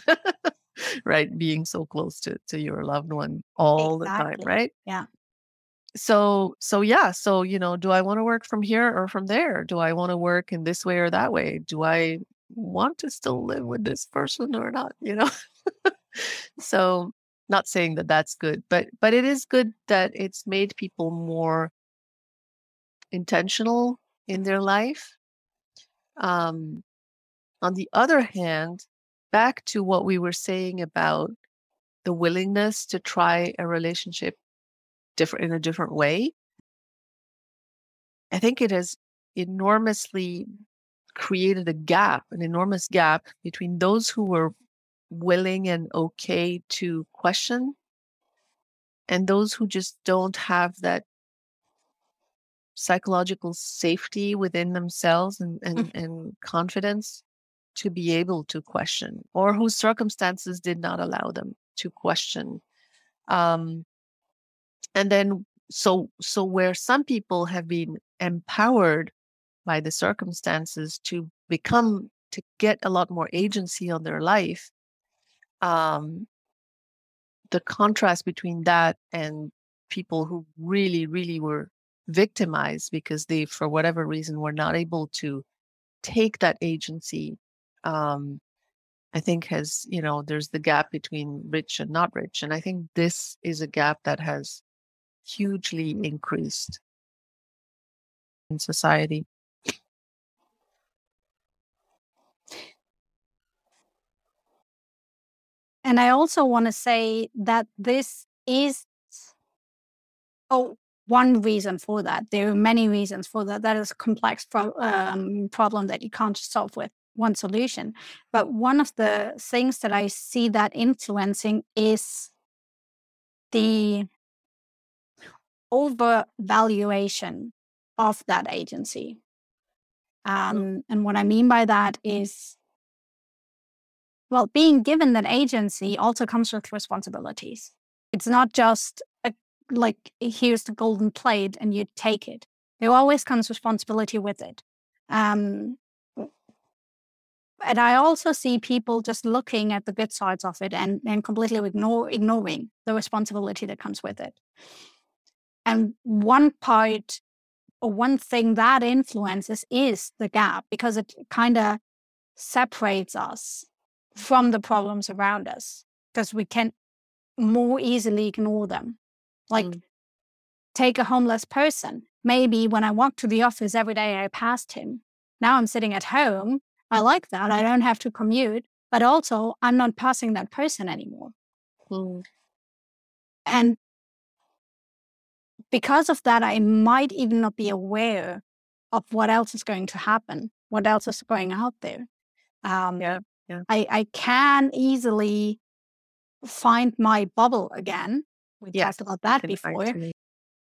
right? Being so close to to your loved one all exactly. the time right? Yeah so so yeah so you know do i want to work from here or from there? Do i want to work in this way or that way? Do i want to still live with this person or not you know? So not saying that that's good but but it is good that it's made people more intentional in their life. Um, on the other hand, back to what we were saying about the willingness to try a relationship different in a different way, I think it has enormously created a gap, an enormous gap between those who were willing and okay to question and those who just don't have that psychological safety within themselves and, and, mm. and confidence to be able to question or whose circumstances did not allow them to question um, and then so so where some people have been empowered by the circumstances to become to get a lot more agency on their life um, the contrast between that and people who really really were victimized because they, for whatever reason, were not able to take that agency. Um, I think has, you know, there's the gap between rich and not rich. And I think this is a gap that has hugely increased in society. And I also want to say that this is oh one reason for that. There are many reasons for that. That is a complex pro- um, problem that you can't solve with one solution. But one of the things that I see that influencing is the overvaluation of that agency. Um, and what I mean by that is, well, being given that agency also comes with responsibilities. It's not just like here's the golden plate and you take it. There always comes responsibility with it. Um, and I also see people just looking at the good sides of it and, and completely ignore, ignoring the responsibility that comes with it. And one part or one thing that influences is the gap because it kind of separates us from the problems around us because we can more easily ignore them. Like, mm. take a homeless person. Maybe when I walk to the office every day, I passed him. Now I'm sitting at home. I like that. I don't have to commute, but also I'm not passing that person anymore. Mm. And because of that, I might even not be aware of what else is going to happen, what else is going out there. Um, yeah, yeah. I, I can easily find my bubble again we yes, talked about that before.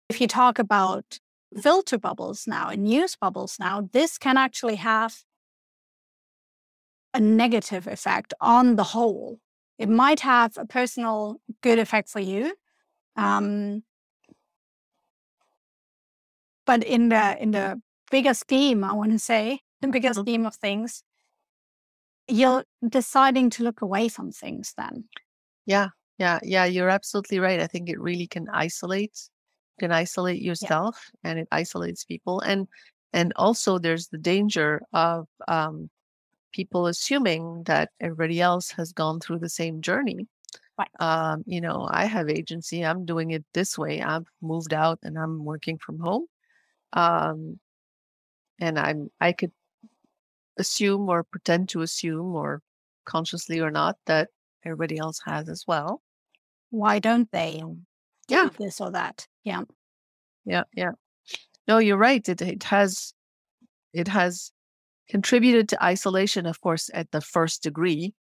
If you talk about filter bubbles now and news bubbles now, this can actually have a negative effect on the whole. It might have a personal good effect for you. Um, but in the in the bigger scheme, I want to say, the bigger mm-hmm. scheme of things, you're deciding to look away from things then. Yeah, yeah, yeah, you're absolutely right. I think it really can isolate, can isolate Yeah. yourself and it isolates people. And and also there's the danger of um, people assuming that everybody else has gone through the same journey. Right. Um, you know, I have agency, I'm doing it this way. I've moved out and I'm working from home. Um, and I'm I could assume or pretend to assume or consciously or not that everybody else has as well. Why don't they? Yeah. This or that. Yeah. Yeah, yeah. No, you're right. It it has it has contributed to isolation, of course, at the first degree.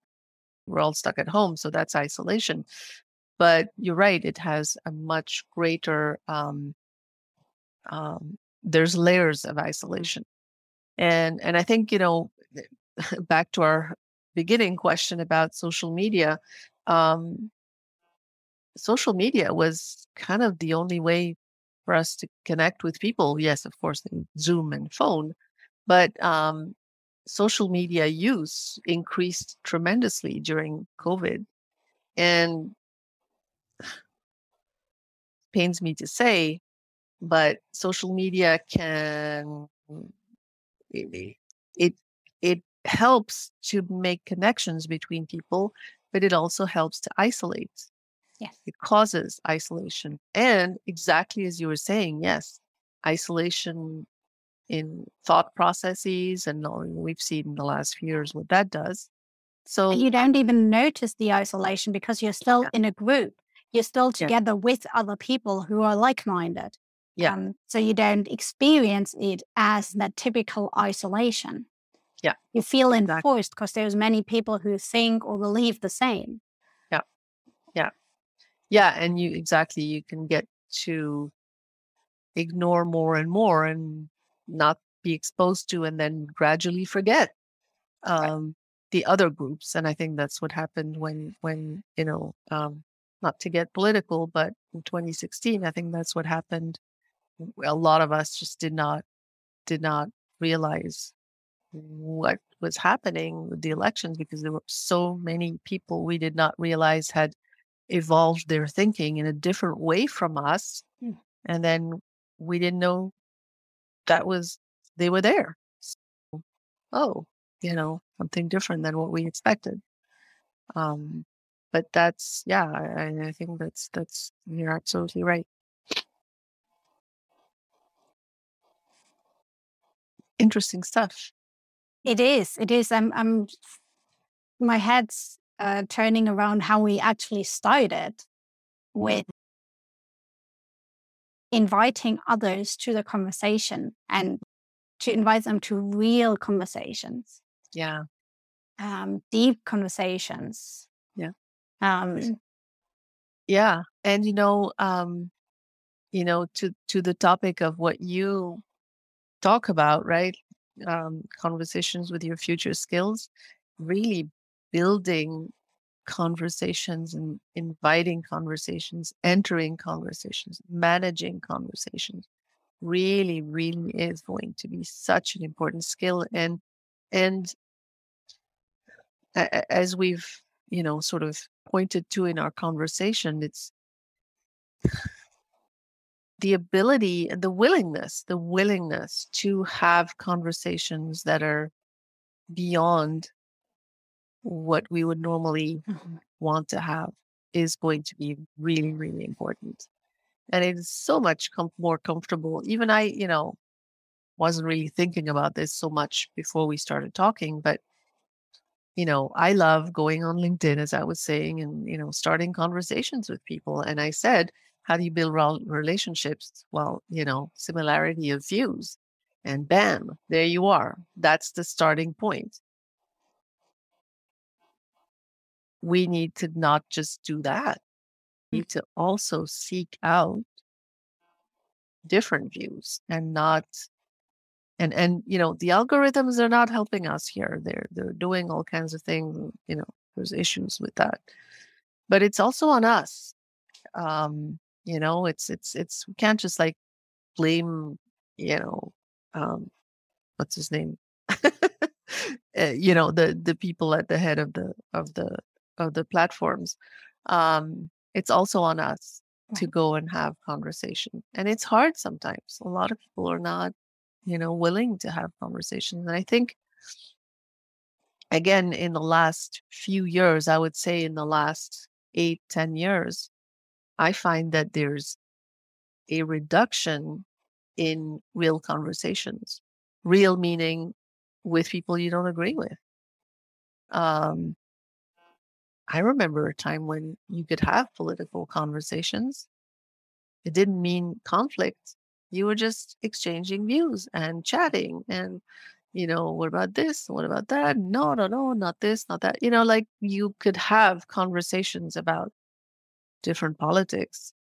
We're all stuck at home, so that's isolation. But you're right, it has a much greater um, um, there's layers of isolation. And and I think, you know, back to our beginning question about social media, um, social media was kind of the only way for us to connect with people. Yes, of course, Zoom and phone, but um, social media use increased tremendously during COVID. And pains me to say, but social media can mm, it it, it helps to make connections between people, but it also helps to isolate. Yes. It causes isolation. And exactly as you were saying, yes, isolation in thought processes and we've seen in the last few years what that does. So you don't even notice the isolation because you're still Yeah. in a group. You're still Yeah. together with other people who are like minded. Yeah. Um, so you don't experience it as that typical isolation. Yeah, You feel enforced because there's many people who think or believe the same. Yeah, Yeah. Yeah. and you exactly you can get to ignore more and more and not be exposed to and then gradually forget um the other groups. And I think that's what happened when when, you know, um not to get political, but in 2016, I think that's what happened. A lot of us just did not did not realize what was happening with the elections because there were so many people we did not realize had evolved their thinking in a different way from us. Mm. And then we didn't know that was, they were there. So, oh, you know, something different than what we expected. Um, but that's, yeah, I, I- I think that's, that's, you're absolutely right. Interesting stuff. It is. It is. I'm. I'm. My head's uh, turning around how we actually started with inviting others to the conversation and to invite them to real conversations, Yeah. um, deep conversations. Yeah. Um, Yeah. And, you know, um, you know, to, to the topic of what you talk about, right? Um, conversations with your future skills, really building conversations and inviting conversations, entering conversations, managing conversations really, really is going to be such an important skill. And, and as we've, you know, sort of pointed to in our conversation, it's the ability and the willingness, the willingness to have conversations that are beyond what we would normally mhm. want to have is going to be really, really important. And it is so much com- more comfortable. Even I, you know, wasn't really thinking about this so much before we started talking, but you know, I love going on LinkedIn, as I was saying, and you know, starting conversations with people. And I said, how do you build relationships? Well, you know, similarity of views. And bam, there you are. That's the starting point. We need to not just do that. We need to also seek out different views and not and and you know the algorithms are not helping us here they're they're doing all kinds of things you know there's issues with that but it's also on us um you know it's it's it's we can't just like blame you know um what's his name? Uh, you know the the people at the head of the of the of the platforms. Um it's also on us to go and have conversation and it's hard sometimes. A lot of people are not you know willing to have conversations and i think again in the last few years i would say in the last eight ten years i find that there's a reduction in real conversations. Real meaning with people you don't agree with. Um, I remember a time when you could have political conversations. It didn't mean conflict. You were just exchanging views and chatting and, you know, what about this? What about that? No, no, no, not this, not that. You know, like you could have conversations about different politics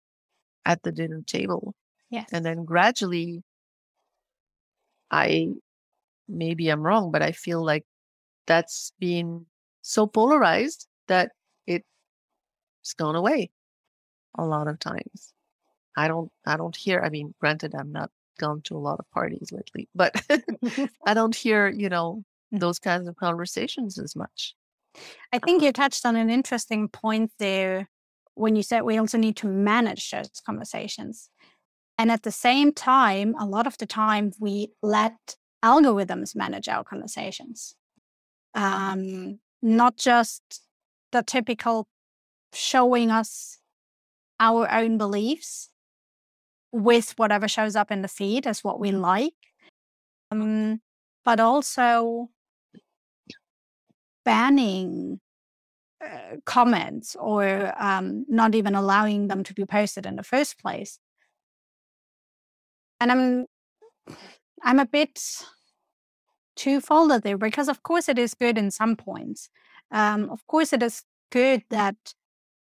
at the dinner table. Yes. And then gradually, I maybe I'm wrong, but I feel like that's been so polarized that it's gone away a lot of times. I don't I don't hear I mean, granted I'm not gone to a lot of parties lately, but I don't hear, you know, mm. those kinds of conversations as much. I think you touched on an interesting point there when you said we also need to manage those conversations. And at the same time, a lot of the time we let algorithms manage our conversations. Um, not just the typical showing us our own beliefs with whatever shows up in the feed as what we like, um, but also banning uh, comments or um, not even allowing them to be posted in the first place. And I'm I'm a bit twofold there because of course it is good in some points. Um, of course it is good that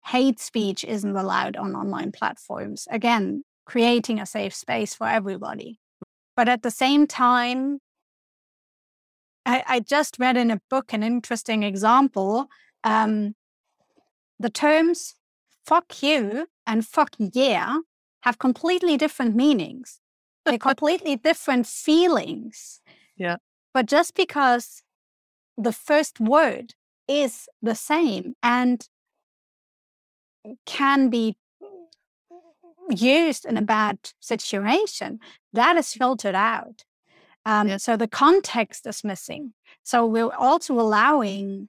hate speech isn't allowed on online platforms. Again, creating a safe space for everybody. But at the same time, I, I just read in a book an interesting example. Um, the terms fuck you and fuck yeah have completely different meanings. They're completely different feelings. Yeah. But just because the first word is the same and can be used in a bad situation, that is filtered out. Um, Yeah. So the context is missing. So we're also allowing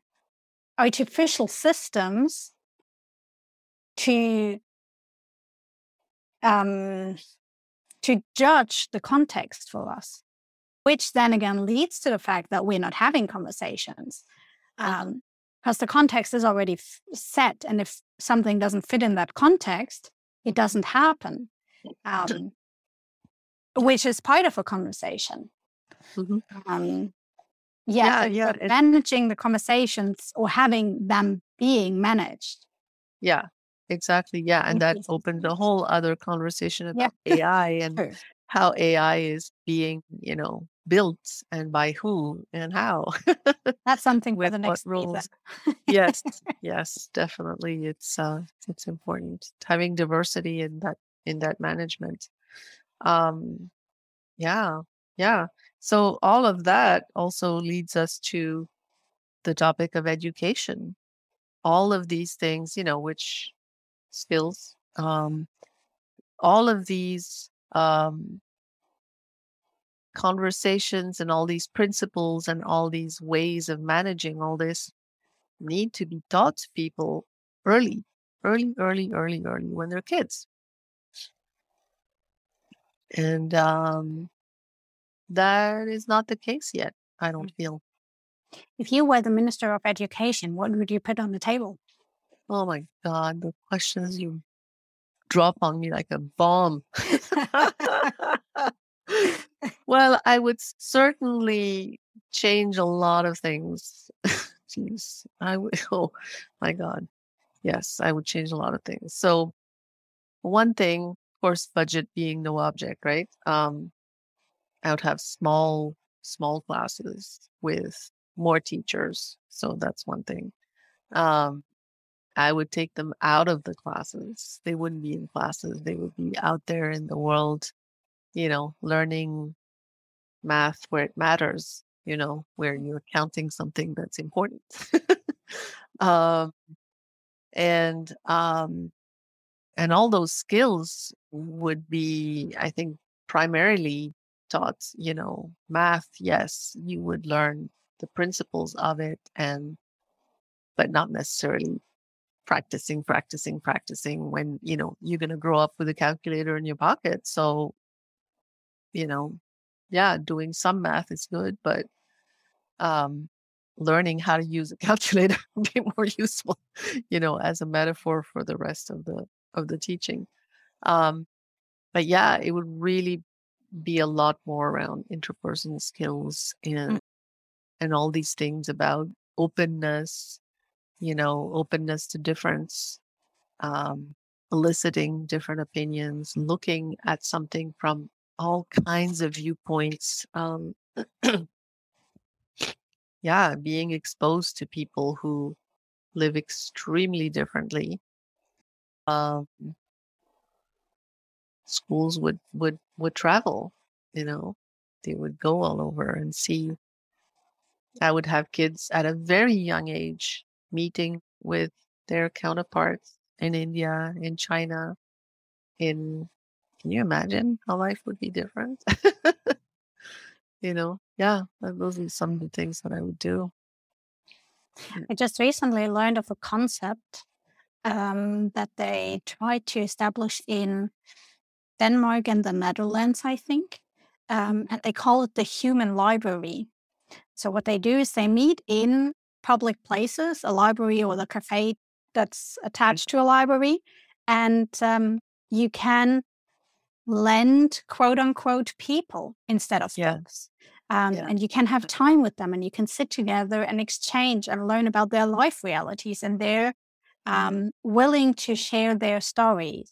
artificial systems to um, to judge the context for us, which then again leads to the fact that we're not having conversations um, because the context is already f- set, and if something doesn't fit in that context, it doesn't happen, um, which is part of a conversation. Mhm. Yeah, Yeah, yeah, it- managing the conversations or having them being managed. Yeah, exactly. Yeah. And that opened a whole other conversation Yeah. about AI and True. how AI is being, you know, built and by who and how. That's something for With the next rules. yes, yes, definitely. It's uh it's important having diversity in that in that management. Um yeah, yeah. So all of that also leads us to the topic of education. All of these things, you know, which skills, um, all of these um, conversations and all these principles and all these ways of managing all this need to be taught to people early, early, early, early, early when they're kids. And um, that is not the case yet, I don't feel. If you were the Minister of Education, what would you put on the table? Oh my God, the questions you drop on me like a bomb. well, I would certainly change a lot of things. Jeez, I would. Oh my God. Yes, I would change a lot of things. So, one thing, of course, budget being no object, right? Um, I would have small, small classes with more teachers. So that's one thing. Um, I would take them out of the classes. They wouldn't be in classes. They would be out there in the world, you know, learning math where it matters, you know, where you're counting something that's important. um, and um, and all those skills would be, I think, primarily taught, you know, math. Yes, you would learn the principles of it, and but not necessarily practicing, practicing, practicing when, you know, you're going to grow up with a calculator in your pocket. So you know, yeah, doing some math is good, but um, learning how to use a calculator would be more useful, you know, as a metaphor for the rest of the of the teaching. Um, but yeah, it would really be a lot more around interpersonal skills and Mm. and all these things about openness, you know, openness to difference, um, eliciting different opinions, looking at something from all kinds of viewpoints. Um, yeah, being exposed to people who live extremely differently. Um, schools would would would travel, you know, they would go all over and see. I would have kids at a very young age meeting with their counterparts in India, in China, in can you imagine how life would be different? you know, yeah, th- those are some of the things that I would do. I just recently learned of a concept um, that they tried to establish in Denmark and the Netherlands, I think. Um, and they call it the human library. So, what they do is they meet in public places, a library or the cafe that's attached to a library, and um, you can lend quote unquote people instead of Yeah. books. Um, Yeah. And you can have time with them and you can sit together and exchange and learn about their life realities. And they're um, willing to share their stories,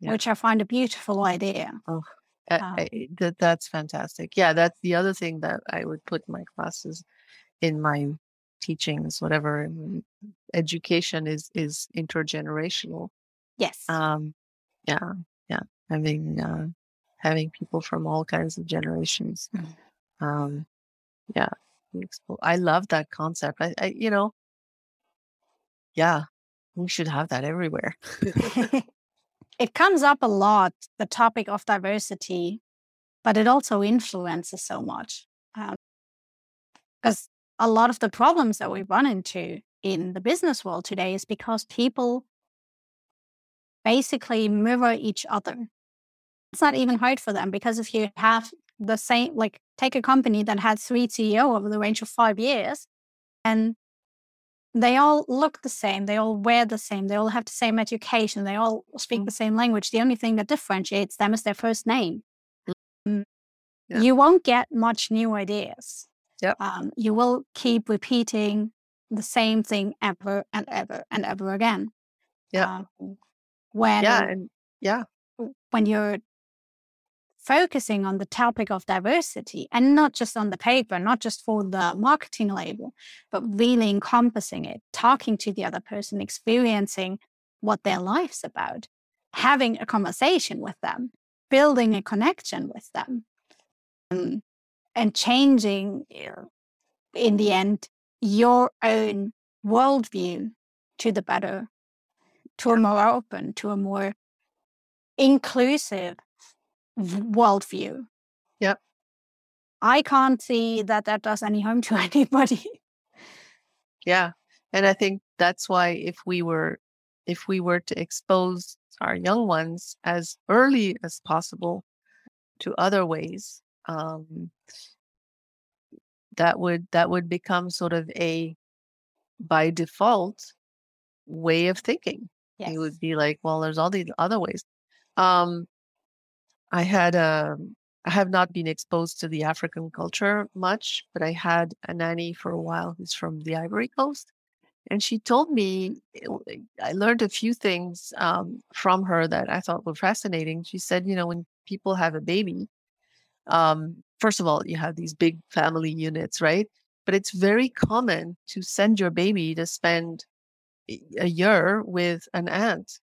Yeah. which I find a beautiful idea. Oh, Um, I, that that's fantastic. Yeah, that's the other thing that I would put in my classes, in my teachings, whatever. Education is is intergenerational. Yes. Um, yeah, yeah, having uh, having people from all kinds of generations. Mm. Um, yeah, I love that concept. I, I, you know, yeah, we should have that everywhere. it comes up a lot, the topic of diversity, but it also influences so much. Um, because a lot of the problems that we run into in the business world today is because people basically mirror each other. It's not even hard for them because if you have the same, like take a company that had three CEO over the range of five years and they all look the same, they all wear the same, they all have the same education, they all speak Mm. the same language. The only thing that differentiates them is their first name. Mm. Yeah. You won't get much new ideas. Yep. Um, you will keep repeating the same thing ever and ever and ever again. Yeah. Um, when yeah, and yeah, when you're focusing on the topic of diversity and not just on the paper, not just for the marketing label, but really encompassing it, talking to the other person, experiencing what their life's about, having a conversation with them, building a connection with them, um, and changing in the end your own worldview to the better, to a more open, to a more inclusive worldview. Yep. I can't see that that does any harm to anybody. Yeah. And I think that's why if we were if we were to expose our young ones as early as possible to other ways, um, that would that would become sort of a by default way of thinking. yes. It would be like, well, there's all these other ways. Um, I had a, I have not been exposed to the African culture much, but I had a nanny for a while who's from the Ivory Coast, and she told me I learned a few things um, from her that I thought were fascinating. She said, you know, when people have a baby, um, first of all, you have these big family units, right? But it's very common to send your baby to spend a year with an aunt.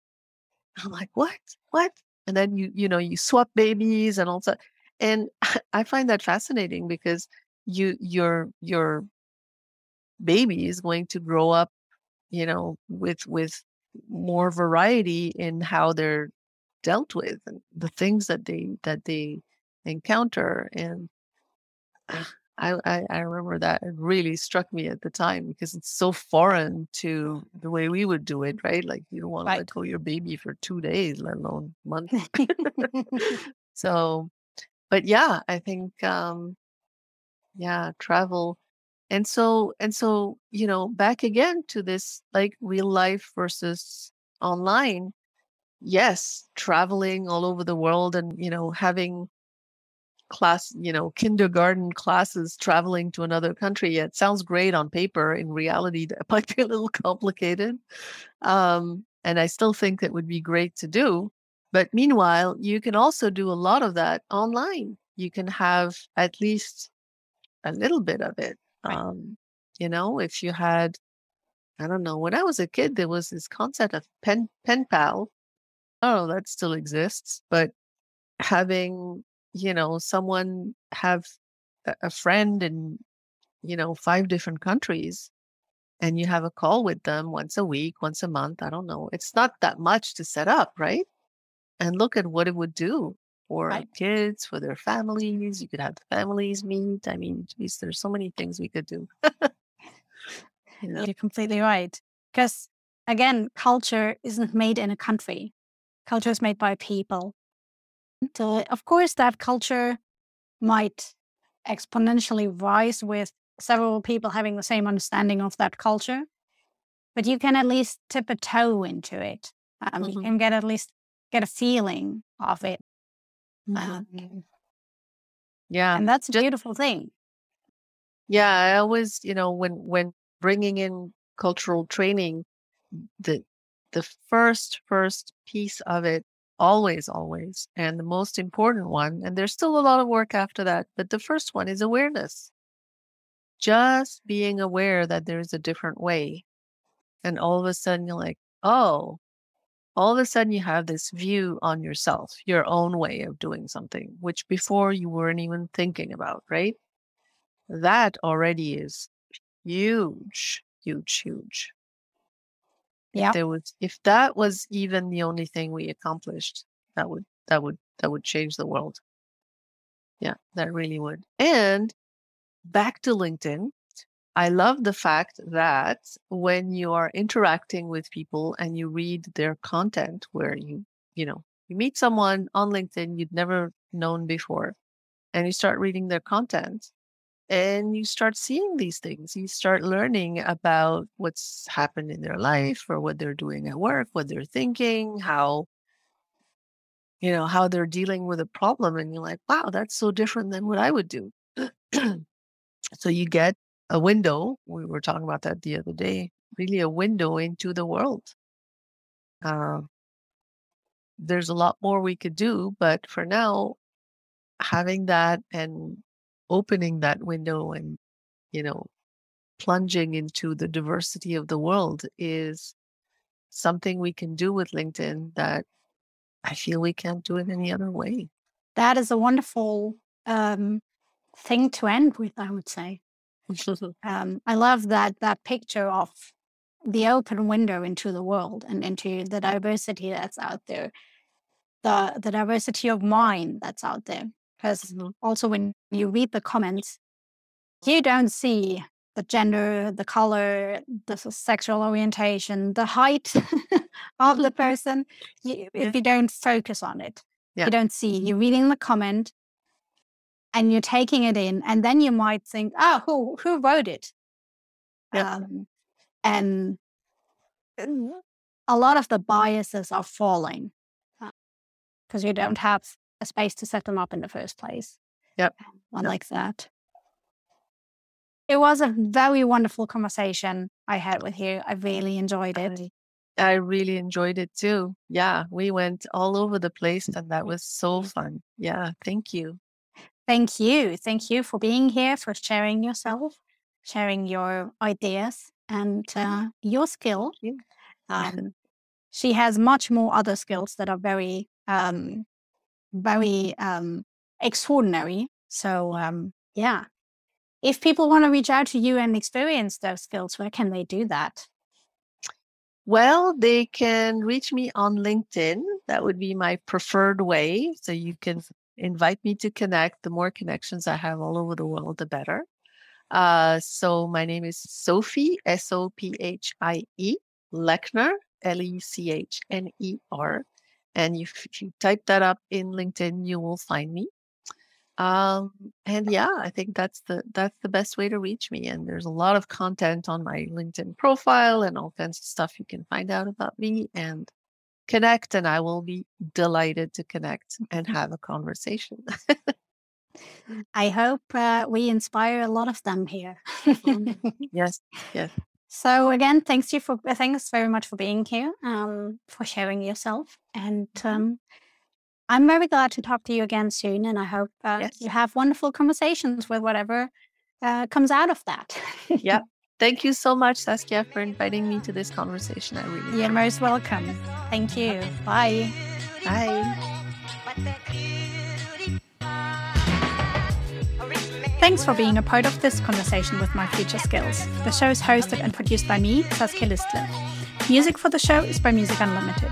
I'm like, what? What? And then you, you know, you swap babies and all that. And I find that fascinating because you your your baby is going to grow up, you know, with with more variety in how they're dealt with and the things that they that they encounter. And ah. I, I I remember that it really struck me at the time because it's so foreign to the way we would do it, right? Like you don't want to Right. let go your baby for two days, let alone months. So but yeah, I think um, yeah, travel. And so and so, you know, back again to this like real life versus online. Yes, traveling all over the world and, you know, having class, you know, kindergarten classes traveling to another country. It sounds great on paper. In reality, that might be a little complicated. Um, and I still think it would be great to do. But meanwhile, you can also do a lot of that online. You can have at least a little bit of it. Right. Um, you know, if you had, I don't know, when I was a kid, there was this concept of pen pen pal. Oh, that still exists, but having you know someone have a, friend in you know five different countries and you have a call with them once a week once a month i don't know it's not that much to set up right and look at what it would do for Right. kids for their families you could have the families meet i mean geez, there's so many things we could do you know? You're completely right. Because again, culture isn't made in a country. Culture is made by people. So of course that culture might exponentially rise with several people having the same understanding of that culture. But you can at least tip a toe into it. Um, You Mhm. can get at least get a feeling of it. Mhm. Um, yeah and that's a just- beautiful thing. Yeah, I always, you know, when when bringing in cultural training, the the first first piece of it always always and the most important one and there's still a lot of work after that, but the first one is awareness. Just being aware that there's a different way. And all of a sudden you're like, "Oh, all of a sudden you have this view on yourself, your own way of doing something, which before you weren't even thinking about, right? That already is huge, huge, huge. Yeah. If there was if that was even the only thing we accomplished, that would that would that would change the world. Yeah, that really would. And back to LinkedIn, I love the fact that when you are interacting with people and you read their content where you, you know, you meet someone on LinkedIn you'd never known before and you start reading their content and you start seeing these things. You start learning about what's happened in their life or what they're doing at work, what they're thinking, how you know, how they're dealing with a problem and you're like, "Wow, that's so different than what I would do." so you get a window, we were talking about that the other day, really a window into the world. Uh, there's a lot more we could do, but for now, having that and opening that window and, you know, plunging into the diversity of the world is something we can do with LinkedIn that I feel we can't do it any other way. That is a wonderful um, thing to end with, I would say. Um, I love that that picture of the open window into the world and into the diversity that's out there, the the diversity of mind that's out there. Because Mhm. also when you read the comments, you don't see the gender, the color, the sexual orientation, the height of the person. You, Yeah. If you don't focus on it, Yeah. you don't see. You're reading the comment and you're taking it in, and then you might think, "Oh, who who wrote it?" Yeah. Um, and a lot of the biases are falling because you don't have a space to set them up in the first place. Yep. One Yep. like that. It was a very wonderful conversation I had with you. I really enjoyed it. I really enjoyed it too. Yeah, we went all over the place and that was so fun. Yeah, thank you. Thank you. Thank you for being here, for sharing yourself, sharing your ideas and uh, your skill. you. Um, she has much more other skills that are very, um, very um, extraordinary. So, um, yeah. If people want to reach out to you and experience those skills, where can they do that? Well, they can reach me on LinkedIn. That would be my preferred way. So you can invite me to connect. The more connections I have all over the world, the better. Uh, so my name is Sophie, S O P H I E, Lechner, L E C H N E R. And if, you type that up in LinkedIn, you will find me. Um, and yeah, I think that's the that's the best way to reach me. And there's a lot of content on my LinkedIn profile and all kinds of stuff you can find out about me and connect. And I will be delighted to connect and have a conversation. I hope uh, we inspire a lot of them here. yes, yes. So again, thanks you for thanks very much for being here, um, for sharing yourself, and um, I'm very glad to talk to you again soon. And I hope uh, Yes. you have wonderful conversations with whatever uh, comes out of that. Yeah. Thank you so much, Saskia, for inviting me to this conversation. I really You're most welcome. Thank you. Bye. Bye. Thanks for being a part of this conversation with My Future Skills. The show is hosted and produced by me, Saskia Listle. Music for the show is by Music Unlimited.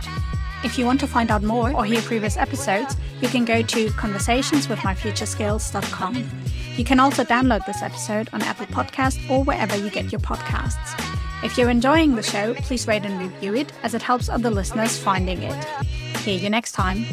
If you want to find out more or hear previous episodes, you can go to conversationswithmyfutureskills.com. You can also download this episode on Apple Podcast or wherever you get your podcasts. If you're enjoying the show, please rate and review it as it helps other listeners finding it. Hear you next time.